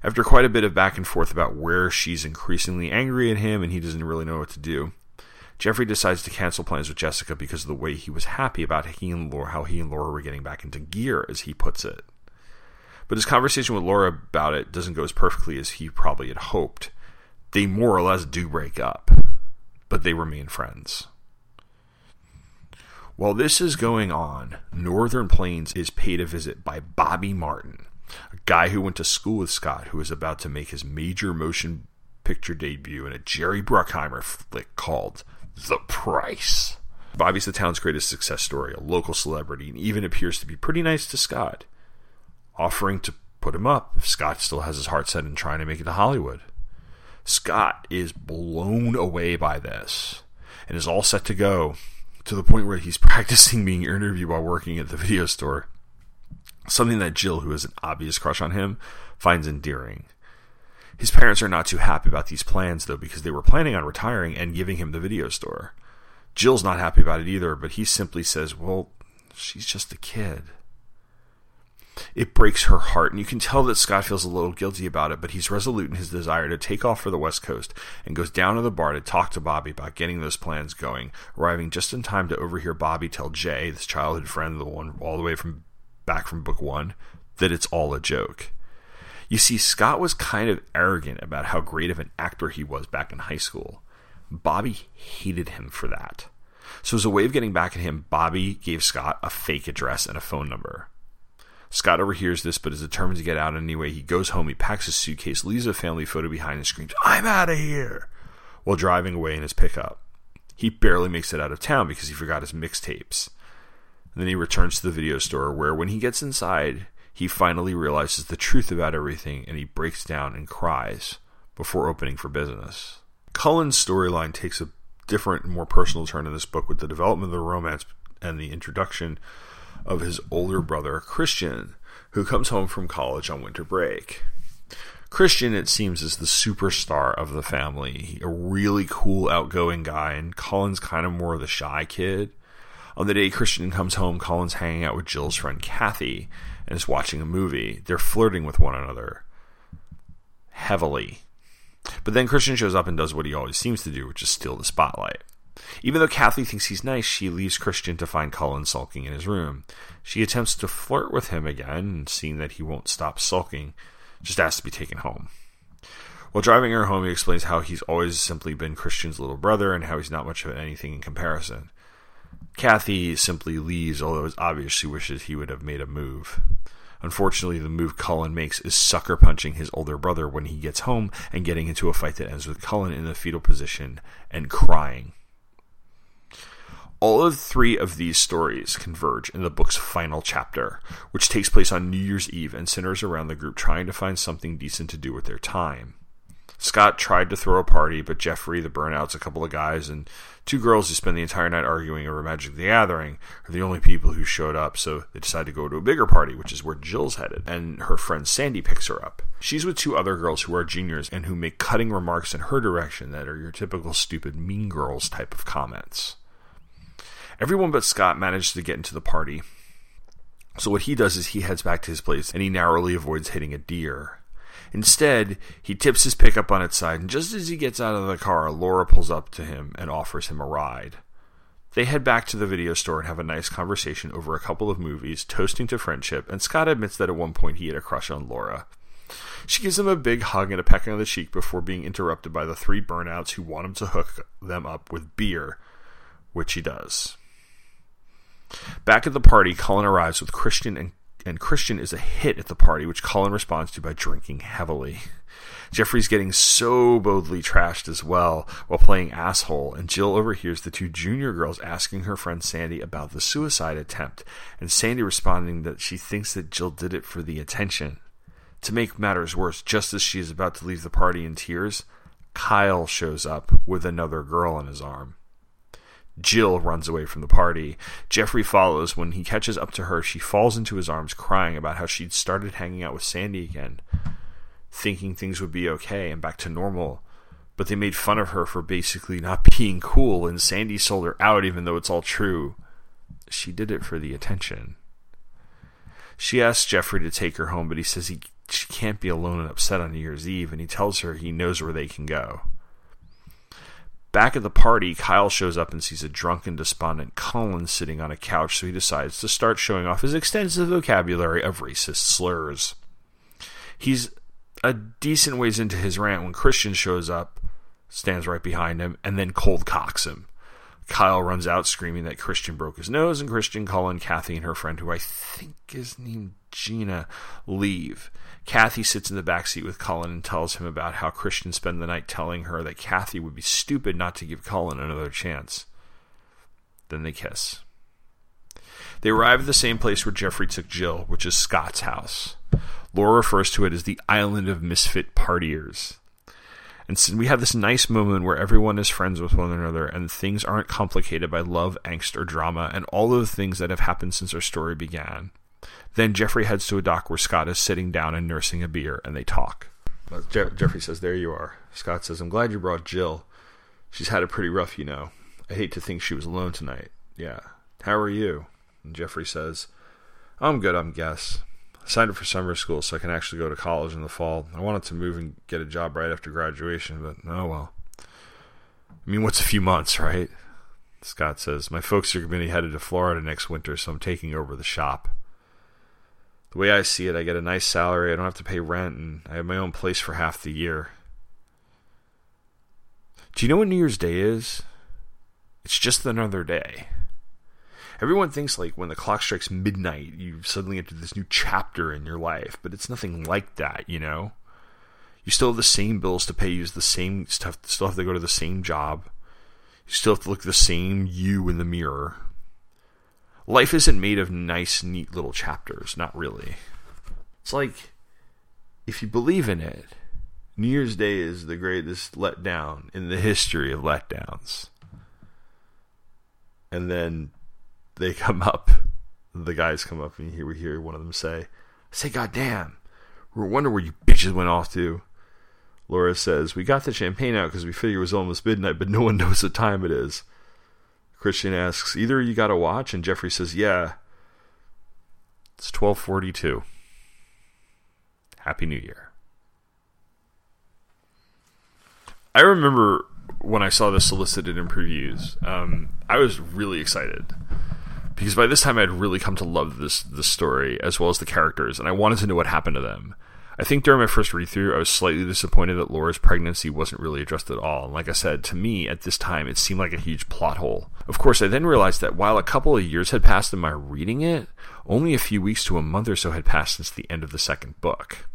[SPEAKER 1] After quite a bit of back and forth about where she's increasingly angry at him and he doesn't really know what to do, Jeffrey decides to cancel plans with Jessica because of the way he was happy about he and Laura, how he and Laura were getting back into gear, as he puts it. But his conversation with Laura about it doesn't go as perfectly as he probably had hoped. They more or less do break up, but they remain friends. While this is going on, Northern Plains is paid a visit by Bobby Martin, a guy who went to school with Scott who is about to make his major motion picture debut in a Jerry Bruckheimer flick called The Price. Bobby's the town's greatest success story, a local celebrity, and even appears to be pretty nice to Scott, offering to put him up if Scott still has his heart set in trying to make it to Hollywood. Scott is blown away by this and is all set to go to the point where he's practicing being interviewed while working at the video store. Something that Jill, who has an obvious crush on him, finds endearing. His parents are not too happy about these plans, though, because they were planning on retiring and giving him the video store. Jill's not happy about it either, but he simply says, Well, she's just a kid. It breaks her heart, and you can tell that Scott feels a little guilty about it, but he's resolute in his desire to take off for the West Coast and goes down to the bar to talk to Bobby about getting those plans going, arriving just in time to overhear Bobby tell Jay, this childhood friend, the one all the way from back from book one, that it's all a joke. You see, Scott was kind of arrogant about how great of an actor he was back in high school. Bobby hated him for that. So, as a way of getting back at him, Bobby gave Scott a fake address and a phone number. Scott overhears this, but is determined to get out anyway. He goes home, he packs his suitcase, leaves a family photo behind, and screams, I'm out of here! while driving away in his pickup. He barely makes it out of town because he forgot his mixtapes. Then he returns to the video store, where when he gets inside, he finally realizes the truth about everything and he breaks down and cries before opening for business. Cullen's storyline takes a different, more personal turn in this book with the development of the romance and the introduction of his older brother, Christian, who comes home from college on winter break. Christian, it seems, is the superstar of the family, a really cool, outgoing guy, and Cullen's kind of more of the shy kid. On the day Christian comes home, Cullen's hanging out with Jill's friend Kathy and is watching a movie. They're flirting with one another heavily. But then Christian shows up and does what he always seems to do, which is steal the spotlight. Even though Kathy thinks he's nice, she leaves Christian to find Cullen sulking in his room. She attempts to flirt with him again, and seeing that he won't stop sulking, just asks to be taken home. While driving her home, he explains how he's always simply been Christian's little brother and how he's not much of anything in comparison. Kathy simply leaves, although it's obvious she wishes he would have made a move. Unfortunately, the move Cullen makes is sucker punching his older brother when he gets home and getting into a fight that ends with Cullen in the fetal position and crying. All of three of these stories converge in the book's final chapter, which takes place on New Year's Eve and centers around the group trying to find something decent to do with their time. Scott tried to throw a party, but Jeffrey, the burnouts, a couple of guys, and two girls who spend the entire night arguing over Magic the Gathering are the only people who showed up, so they decide to go to a bigger party, which is where Jill's headed, and her friend Sandy picks her up. She's with two other girls who are juniors and who make cutting remarks in her direction that are your typical stupid mean girls type of comments. Everyone but Scott manages to get into the party. So what he does is he heads back to his place and he narrowly avoids hitting a deer. Instead, he tips his pickup on its side, and just as he gets out of the car, Laura pulls up to him and offers him a ride. They head back to the video store and have a nice conversation over a couple of movies, toasting to friendship, and Scott admits that at one point he had a crush on Laura. She gives him a big hug and a peck on the cheek before being interrupted by the three burnouts who want him to hook them up with beer, which he does. Back at the party, Cullen arrives with Christian, and, and Christian is a hit at the party, which Cullen responds to by drinking heavily. Jeffrey's getting so boldly trashed as well while playing asshole, and Jill overhears the two junior girls asking her friend Sandy about the suicide attempt, and Sandy responding that she thinks that Jill did it for the attention. To make matters worse, just as she is about to leave the party in tears, Kyle shows up with another girl on his arm. Jill runs away from the party. Jeffrey follows. When he catches up to her, she falls into his arms, crying about how she'd started hanging out with Sandy again, thinking things would be okay and back to normal. But they made fun of her for basically not being cool, and Sandy sold her out, even though it's all true. She did it for the attention. She asks Jeffrey to take her home, but he says he she can't be alone and upset on New Year's Eve, and he tells her he knows where they can go. Back at the party, Kyle shows up and sees a drunken, despondent Cullen sitting on a couch, so he decides to start showing off his extensive vocabulary of racist slurs. He's a decent ways into his rant when Christian shows up, stands right behind him, and then cold cocks him. Kyle runs out screaming that Christian broke his nose, and Christian, Cullen, Kathy, and her friend, who I think is named Gina, leave. Kathy sits in the back seat with Cullen and tells him about how Christian spent the night telling her that Kathy would be stupid not to give Cullen another chance. Then they kiss. They arrive at the same place where Jeffrey took Jill, which is Scott's house. Laura refers to it as the island of misfit partiers. And so we have this nice moment where everyone is friends with one another and things aren't complicated by love, angst, or drama and all of the things that have happened since our story began. Then Jeffrey heads to a dock where Scott is sitting down and nursing a beer and they talk. Je- Jeffrey says, There you are. Scott says, I'm glad you brought Jill. She's had it pretty rough, you know. I hate to think she was alone tonight. Yeah. How are you? And Jeffrey says, I'm good, I'm guess. I signed up for summer school so I can actually go to college in the fall. I wanted to move and get a job right after graduation, but oh well. I mean, what's a few months, right? Scott says, My folks are going to be headed to Florida next winter, so I'm taking over the shop. The way I see it, I get a nice salary, I don't have to pay rent, and I have my own place for half the year. Do you know what New Year's Day is? It's just another day. Everyone thinks like when the clock strikes midnight, you suddenly enter this new chapter in your life, but it's nothing like that, you know? You still have the same bills to pay, you the same stuff, still have to go to the same job. You still have to look the same you in the mirror. Life isn't made of nice, neat little chapters, not really. It's like if you believe in it, New Year's Day is the greatest letdown in the history of letdowns. And then they come up, the guys come up, and here we hear one of them say, say, goddamn, we're wondering where you bitches went off to. Laura says, We got the champagne out because we figured it was almost midnight, but no one knows what time it is. Christian asks, Either you got a watch? And Jeffrey says, Yeah. It's 1242. Happy New Year. I remember when I saw this solicited in previews, um, I was really excited because by this time I'd really come to love this this story as well as the characters, and I wanted to know what happened to them. I think during my first read through, I was slightly disappointed that Laura's pregnancy wasn't really addressed at all. And like I said, to me at this time, it seemed like a huge plot hole. Of course, I then realized that while a couple of years had passed in my reading it, only a few weeks to a month or so had passed since the end of the second book.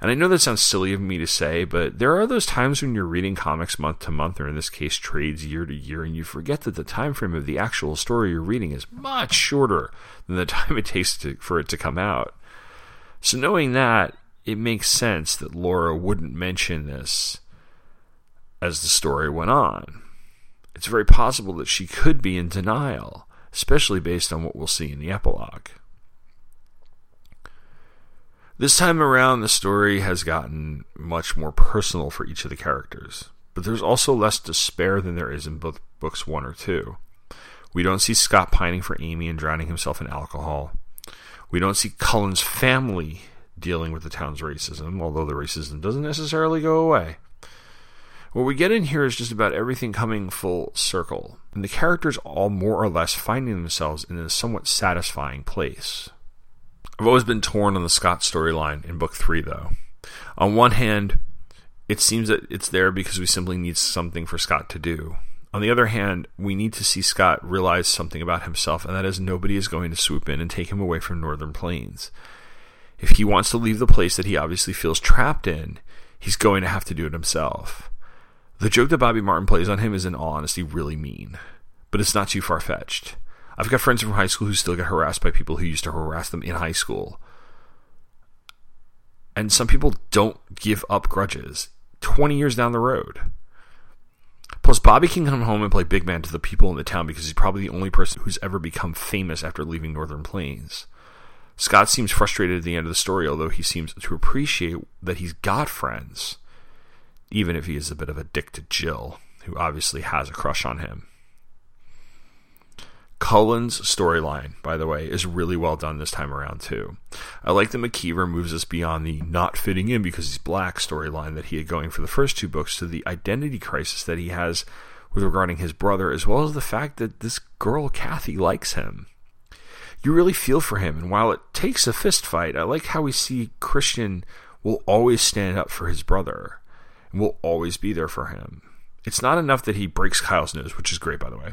[SPEAKER 1] And I know that sounds silly of me to say, but there are those times when you're reading comics month to month, or in this case, trades year to year, and you forget that the time frame of the actual story you're reading is much shorter than the time it takes to, for it to come out. So knowing that, it makes sense that Laura wouldn't mention this as the story went on. It's very possible that she could be in denial, especially based on what we'll see in the epilogue. This time around, the story has gotten much more personal for each of the characters, but there's also less despair than there is in both books one or two. We don't see Scott pining for Amy and drowning himself in alcohol. We don't see Cullen's family dealing with the town's racism, although the racism doesn't necessarily go away. What we get in here is just about everything coming full circle, and the characters all more or less finding themselves in a somewhat satisfying place. I've always been torn on the Scott storyline in book three, though. On one hand, it seems that it's there because we simply need something for Scott to do. On the other hand, we need to see Scott realize something about himself, and that is nobody is going to swoop in and take him away from Northern Plains. If he wants to leave the place that he obviously feels trapped in, he's going to have to do it himself. The joke that Bobby Martin plays on him is, in all honesty, really mean, but it's not too far fetched. I've got friends from high school who still get harassed by people who used to harass them in high school. And some people don't give up grudges 20 years down the road. Plus, Bobby can come home and play big man to the people in the town because he's probably the only person who's ever become famous after leaving Northern Plains. Scott seems frustrated at the end of the story, although he seems to appreciate that he's got friends, even if he is a bit of a dick to Jill, who obviously has a crush on him. Cullen's storyline, by the way, is really well done this time around, too. I like that McKeever moves us beyond the not fitting in because he's black storyline that he had going for the first two books to the identity crisis that he has with regarding his brother, as well as the fact that this girl, Kathy, likes him. You really feel for him, and while it takes a fist fight, I like how we see Christian will always stand up for his brother and will always be there for him. It's not enough that he breaks Kyle's nose, which is great, by the way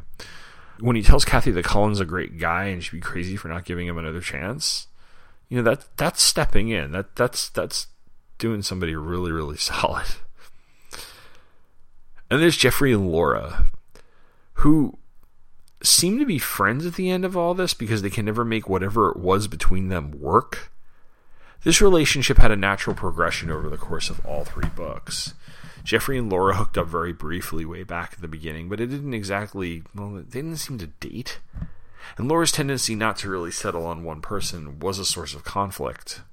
[SPEAKER 1] when he tells Kathy that Cullen's a great guy and she'd be crazy for not giving him another chance, you know that that's stepping in. That that's that's doing somebody really really solid. And there's Jeffrey and Laura, who seem to be friends at the end of all this because they can never make whatever it was between them work. This relationship had a natural progression over the course of all three books. Jeffrey and Laura hooked up very briefly way back at the beginning, but it didn't exactly, well, they didn't seem to date. And Laura's tendency not to really settle on one person was a source of conflict.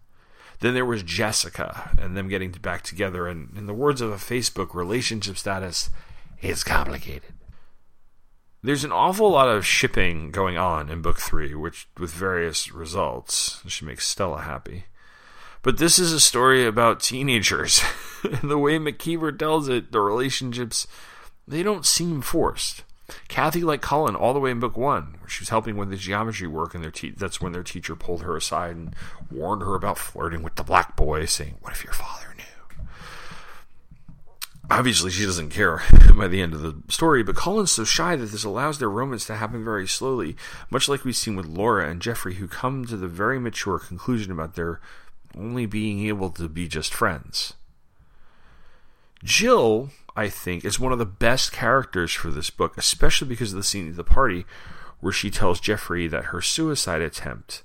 [SPEAKER 1] Then there was Jessica and them getting back together, and in the words of a Facebook relationship status, it's complicated. There's an awful lot of shipping going on in book three, which with various results. Should make Stella happy. But this is a story about teenagers. the way McKeever tells it, the relationships they don't seem forced. Kathy like Cullen, all the way in book one, where she was helping with the geometry work, and their te- that's when their teacher pulled her aside and warned her about flirting with the black boy, saying, "What if your father knew?" Obviously, she doesn't care by the end of the story, but Cullen's so shy that this allows their romance to happen very slowly, much like we've seen with Laura and Jeffrey, who come to the very mature conclusion about their only being able to be just friends. Jill, I think, is one of the best characters for this book, especially because of the scene at the party where she tells Jeffrey that her suicide attempt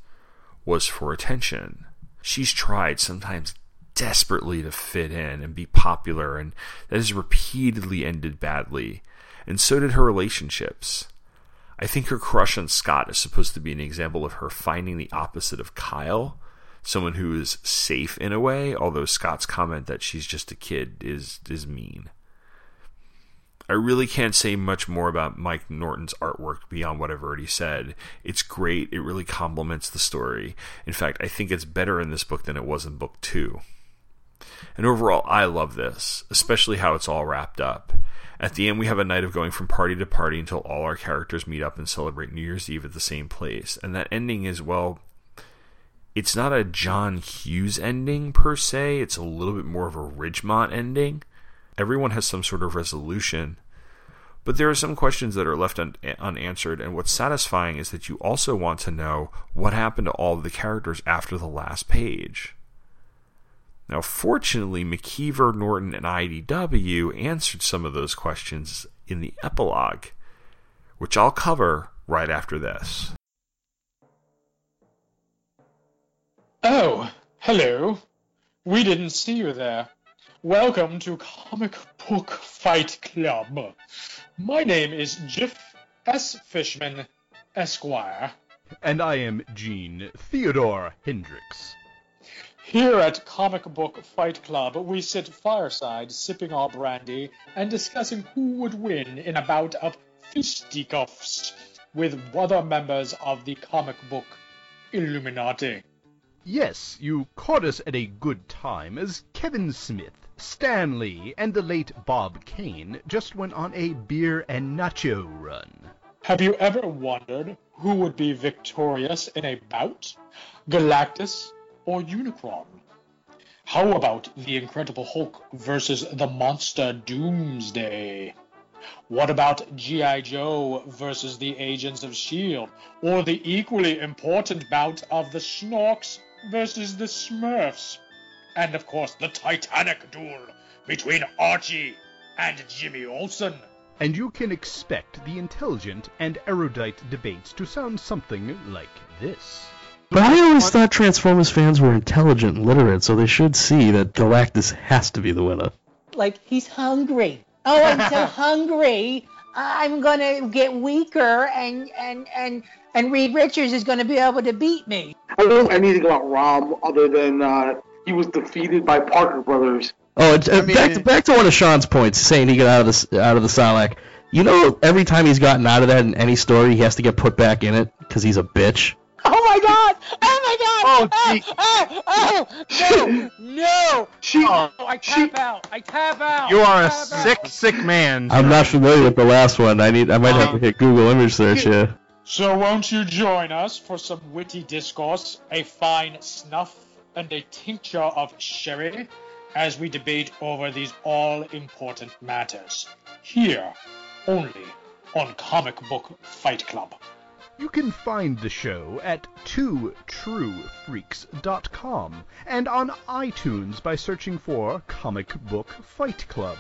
[SPEAKER 1] was for attention. She's tried, sometimes desperately, to fit in and be popular, and that has repeatedly ended badly. And so did her relationships. I think her crush on Scott is supposed to be an example of her finding the opposite of Kyle someone who is safe in a way, although Scott's comment that she's just a kid is is mean. I really can't say much more about Mike Norton's artwork beyond what I've already said. It's great. It really complements the story. In fact, I think it's better in this book than it was in book 2. And overall, I love this, especially how it's all wrapped up. At the end, we have a night of going from party to party until all our characters meet up and celebrate New Year's Eve at the same place. And that ending is, well, it's not a John Hughes ending per se. It's a little bit more of a Ridgemont ending. Everyone has some sort of resolution, but there are some questions that are left un- unanswered. And what's satisfying is that you also want to know what happened to all of the characters after the last page. Now, fortunately, McKeever, Norton, and IDW answered some of those questions in the epilogue, which I'll cover right after this.
[SPEAKER 11] Oh, hello. We didn't see you there. Welcome to Comic Book Fight Club. My name is Jiff S. Fishman, Esquire.
[SPEAKER 9] And I am Gene Theodore Hendricks.
[SPEAKER 11] Here at Comic Book Fight Club, we sit fireside sipping our brandy and discussing who would win in a bout of fisticuffs with other members of the comic book Illuminati.
[SPEAKER 9] Yes, you caught us at a good time as Kevin Smith, Stan Lee, and the late Bob Kane just went on a beer and nacho run.
[SPEAKER 11] Have you ever wondered who would be victorious in a bout? Galactus or Unicron? How about the Incredible Hulk versus the Monster Doomsday? What about G.I. Joe versus the Agents of S.H.I.E.L.D.? Or the equally important bout of the Snorks versus the Smurfs? And of course, the Titanic duel between Archie and Jimmy Olsen.
[SPEAKER 9] And you can expect the intelligent and erudite debates to sound something like this.
[SPEAKER 12] But I always thought Transformers fans were intelligent and literate, so they should see that Galactus has to be the winner.
[SPEAKER 13] Like he's hungry. Oh, I'm so hungry. I'm gonna get weaker, and and and and Reed Richards is gonna be able to beat me.
[SPEAKER 14] I don't know anything about Rom other than uh, he was defeated by Parker Brothers.
[SPEAKER 12] Oh, it's, uh, back to back to one of Sean's points, saying he got out of the out of the Sarlacc. You know, every time he's gotten out of that in any story, he has to get put back in it because he's a bitch.
[SPEAKER 13] Oh my God! Oh my God! Oh, oh, oh, no, no!
[SPEAKER 14] She,
[SPEAKER 13] oh, I tap out. I tap out.
[SPEAKER 15] You are a
[SPEAKER 13] tap out.
[SPEAKER 15] sick, sick man.
[SPEAKER 12] I'm not familiar with the last one. I need. I might have to hit Google image search. Yeah.
[SPEAKER 11] So won't you join us for some witty discourse, a fine snuff, and a tincture of sherry as we debate over these all-important matters? Here, only on Comic Book Fight Club.
[SPEAKER 9] You can find the show at twotruefreaks.com and on iTunes by searching for Comic Book Fight Club.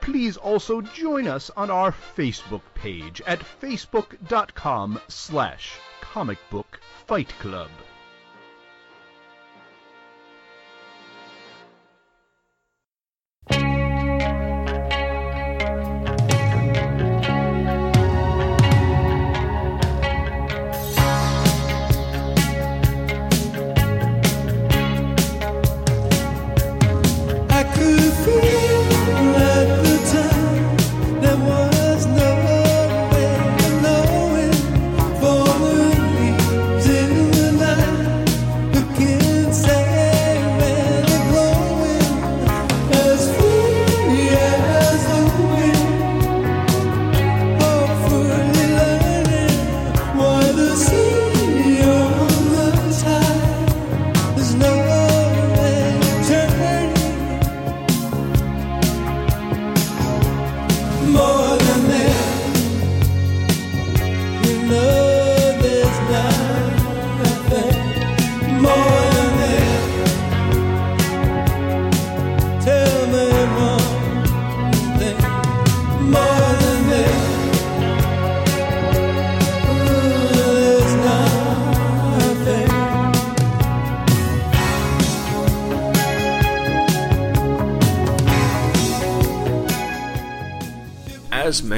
[SPEAKER 9] Please also join us on our Facebook page at facebook.com slash comic book fight club.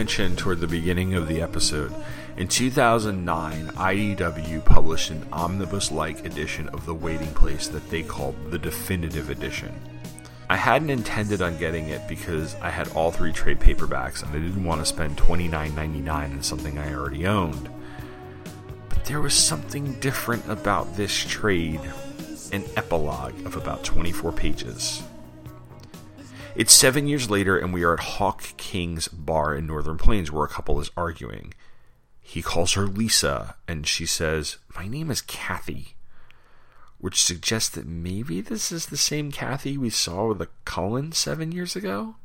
[SPEAKER 1] Mentioned toward the beginning of the episode, in 2009, IDW published an omnibus like edition of The Waiting Place that they called the Definitive Edition. I hadn't intended on getting it because I had all three trade paperbacks and I didn't want to spend $29.99 on something I already owned. But there was something different about this trade an epilogue of about 24 pages. It's seven years later, and we are at Hawk King's bar in Northern Plains where a couple is arguing. He calls her Lisa, and she says, My name is Kathy, which suggests that maybe this is the same Kathy we saw with the Cullen seven years ago?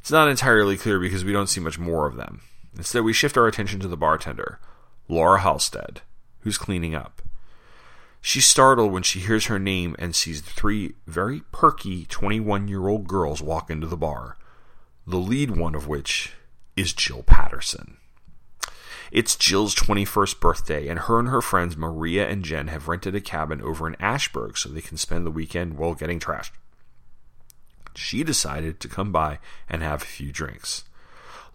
[SPEAKER 1] It's not entirely clear because we don't see much more of them. Instead, we shift our attention to the bartender, Laura Halstead, who's cleaning up. She's startled when she hears her name and sees three very perky 21 year old girls walk into the bar, the lead one of which is Jill Patterson. It's Jill's 21st birthday, and her and her friends Maria and Jen have rented a cabin over in Ashburg so they can spend the weekend while getting trashed. She decided to come by and have a few drinks.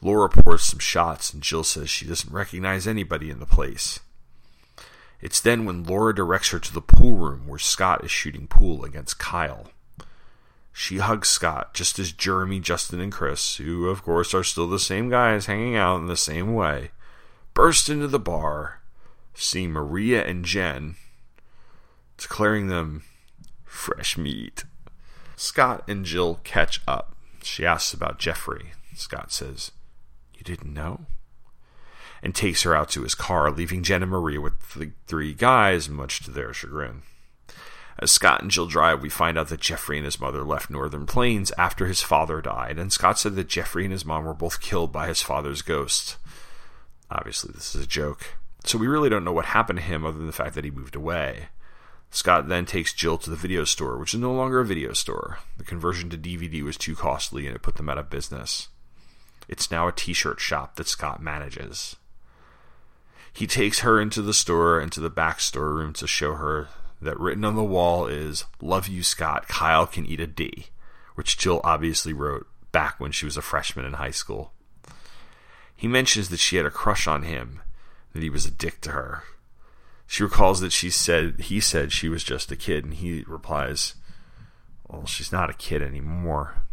[SPEAKER 1] Laura pours some shots, and Jill says she doesn't recognize anybody in the place. It's then when Laura directs her to the pool room where Scott is shooting pool against Kyle. She hugs Scott just as Jeremy, Justin, and Chris, who of course are still the same guys hanging out in the same way, burst into the bar, seeing Maria and Jen, declaring them fresh meat. Scott and Jill catch up. She asks about Jeffrey. Scott says, You didn't know? And takes her out to his car, leaving Jen and Maria with the three guys, much to their chagrin. As Scott and Jill drive, we find out that Jeffrey and his mother left Northern Plains after his father died, and Scott said that Jeffrey and his mom were both killed by his father's ghost. Obviously, this is a joke. So we really don't know what happened to him other than the fact that he moved away. Scott then takes Jill to the video store, which is no longer a video store. The conversion to DVD was too costly and it put them out of business. It's now a t shirt shop that Scott manages. He takes her into the store and to the back storeroom to show her that written on the wall is Love you, Scott. Kyle can eat a D, which Jill obviously wrote back when she was a freshman in high school. He mentions that she had a crush on him, that he was a dick to her. She recalls that she said he said she was just a kid, and he replies, Well, she's not a kid anymore.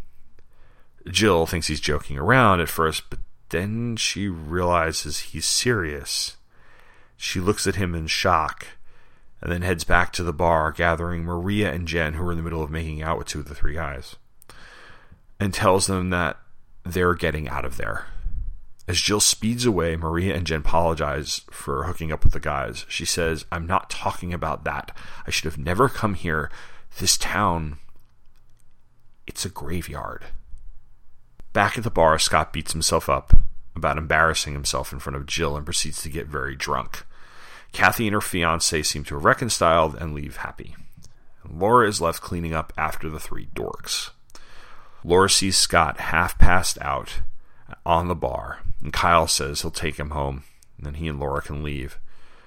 [SPEAKER 1] Jill thinks he's joking around at first, but then she realizes he's serious. She looks at him in shock and then heads back to the bar, gathering Maria and Jen, who are in the middle of making out with two of the three guys, and tells them that they're getting out of there. As Jill speeds away, Maria and Jen apologize for hooking up with the guys. She says, I'm not talking about that. I should have never come here. This town, it's a graveyard. Back at the bar, Scott beats himself up about embarrassing himself in front of Jill and proceeds to get very drunk. Kathy and her fiance seem to have reconciled and leave happy. Laura is left cleaning up after the three dorks. Laura sees Scott half passed out on the bar, and Kyle says he'll take him home, and then he and Laura can leave.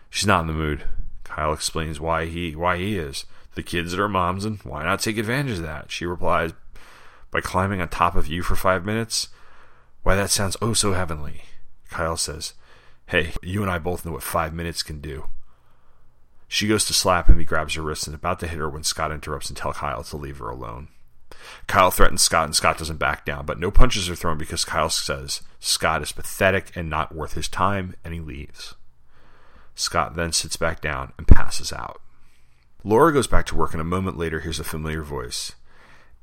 [SPEAKER 1] She's not in the mood. Kyle explains why he why he is. The kids are moms, and why not take advantage of that? She replies by climbing on top of you for five minutes. Why that sounds oh so heavenly. Kyle says, Hey, you and I both know what five minutes can do. She goes to slap him, he grabs her wrist and about to hit her when Scott interrupts and tells Kyle to leave her alone. Kyle threatens Scott and Scott doesn't back down, but no punches are thrown because Kyle says Scott is pathetic and not worth his time, and he leaves. Scott then sits back down and passes out. Laura goes back to work and a moment later hears a familiar voice.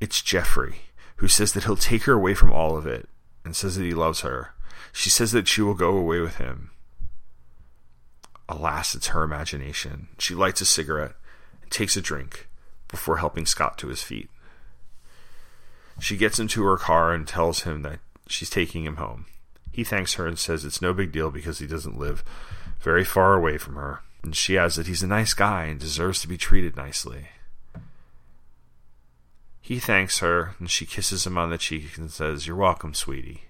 [SPEAKER 1] It's Jeffrey, who says that he'll take her away from all of it and says that he loves her. She says that she will go away with him. Alas, it's her imagination. She lights a cigarette and takes a drink before helping Scott to his feet. She gets into her car and tells him that she's taking him home. He thanks her and says it's no big deal because he doesn't live very far away from her. And she adds that he's a nice guy and deserves to be treated nicely. He thanks her and she kisses him on the cheek and says, You're welcome, sweetie.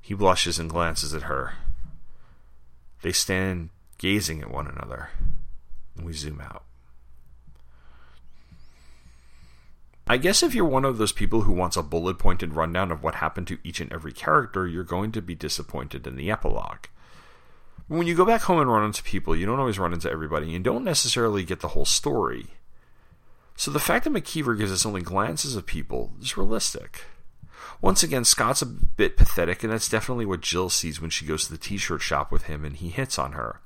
[SPEAKER 1] He blushes and glances at her. They stand gazing at one another, and we zoom out. I guess if you're one of those people who wants a bullet pointed rundown of what happened to each and every character, you're going to be disappointed in the epilogue. When you go back home and run into people, you don't always run into everybody. You don't necessarily get the whole story. So the fact that McKeever gives us only glances of people is realistic. Once again, Scott's a bit pathetic, and that's definitely what Jill sees when she goes to the t shirt shop with him and he hits on her.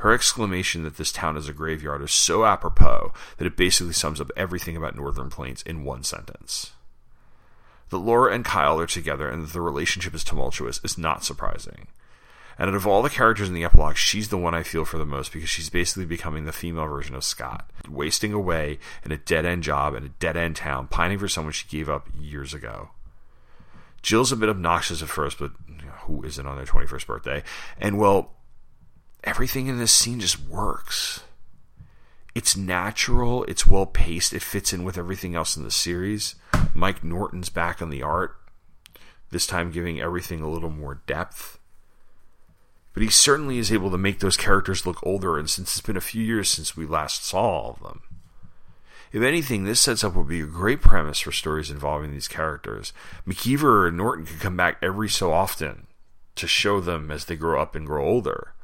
[SPEAKER 1] Her exclamation that this town is a graveyard is so apropos that it basically sums up everything about Northern Plains in one sentence. That Laura and Kyle are together and that the relationship is tumultuous is not surprising. And out of all the characters in the epilogue, she's the one I feel for the most because she's basically becoming the female version of Scott, wasting away in a dead end job in a dead end town, pining for someone she gave up years ago. Jill's a bit obnoxious at first, but who isn't on their 21st birthday? And well, everything in this scene just works. It's natural, it's well paced, it fits in with everything else in the series. Mike Norton's back on the art, this time giving everything a little more depth. But he certainly is able to make those characters look older, and since it's been a few years since we last saw all of them. If anything, this sets up would be a great premise for stories involving these characters. McKeever and Norton could come back every so often to show them as they grow up and grow older.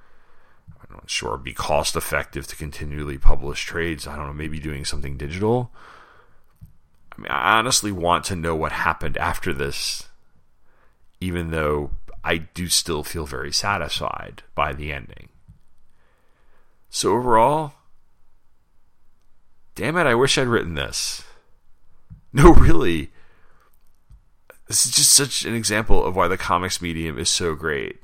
[SPEAKER 1] I'm not sure be cost effective to continually publish trades. I don't know, maybe doing something digital. I mean, I honestly want to know what happened after this, even though I do still feel very satisfied by the ending. So overall, damn it, I wish I'd written this. No, really. This is just such an example of why the comics medium is so great.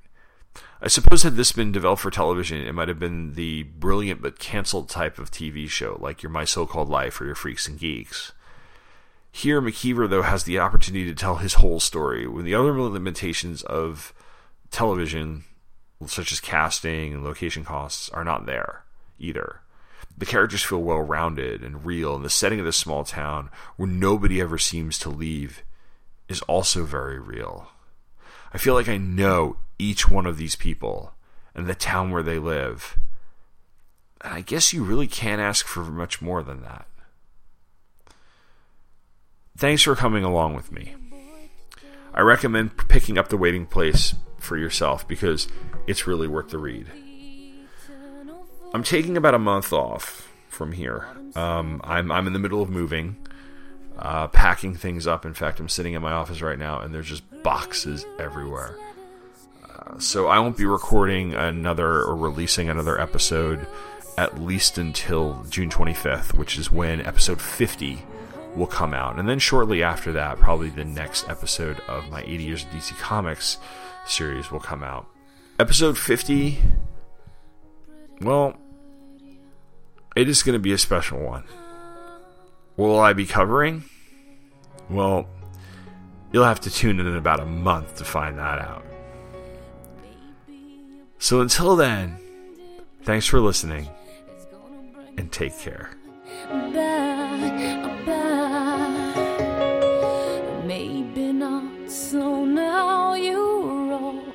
[SPEAKER 1] I suppose had this been developed for television, it might have been the brilliant but canceled type of TV show, like your My So Called Life or your Freaks and Geeks. Here, McKeever, though, has the opportunity to tell his whole story, when the other limitations of television, such as casting and location costs, are not there either. The characters feel well rounded and real, and the setting of this small town, where nobody ever seems to leave, is also very real. I feel like I know each one of these people and the town where they live. And I guess you really can't ask for much more than that. Thanks for coming along with me. I recommend picking up The Waiting Place for yourself because it's really worth the read. I'm taking about a month off from here. Um, I'm, I'm in the middle of moving, uh, packing things up. In fact, I'm sitting in my office right now and there's just boxes everywhere. So I won't be recording another or releasing another episode at least until June 25th, which is when episode 50 will come out. And then shortly after that, probably the next episode of my 80 Years of DC Comics series will come out. Episode 50, well, it is going to be a special one. Will I be covering? Well, you'll have to tune in in about a month to find that out. So until then, thanks for listening and take care.
[SPEAKER 16] back, back. Maybe not, so now you're off.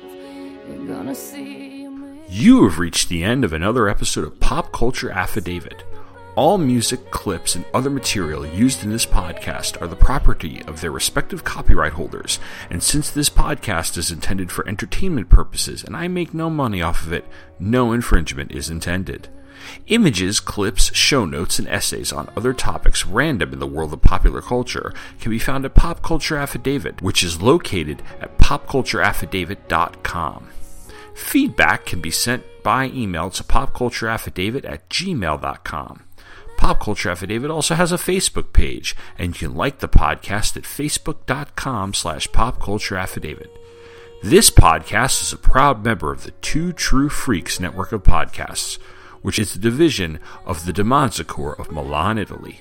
[SPEAKER 16] You're gonna see.
[SPEAKER 1] You have reached the end of another episode of Pop Culture Affidavit. All music, clips, and other material used in this podcast are the property of their respective copyright holders, and since this podcast is intended for entertainment purposes and I make no money off of it, no infringement is intended. Images, clips, show notes, and essays on other topics random in the world of popular culture can be found at Pop Culture Affidavit, which is located at popcultureaffidavit.com. Feedback can be sent by email to popcultureaffidavit at gmail.com. Pop Culture Affidavit also has a Facebook page, and you can like the podcast at facebook.com slash popcultureaffidavit. This podcast is a proud member of the Two True Freaks network of podcasts, which is a division of the Demonzicore of Milan, Italy.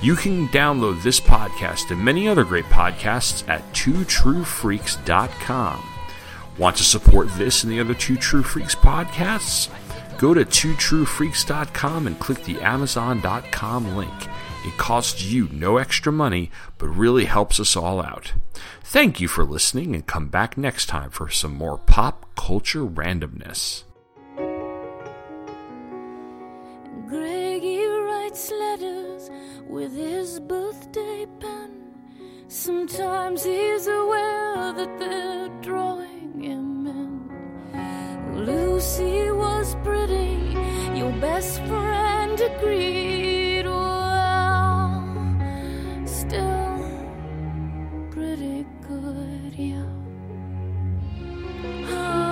[SPEAKER 1] You can download this podcast and many other great podcasts at twotruefreaks.com. Want to support this and the other Two True Freaks podcasts? Go to twotruefreaks.com and click the amazon.com link. It costs you no extra money, but really helps us all out. Thank you for listening and come back next time for some more pop culture randomness.
[SPEAKER 16] Greggy writes letters with his birthday pen. Sometimes he's aware that they're drawing him Lucy was pretty, your best friend agreed. Well, still pretty good, yeah. Oh.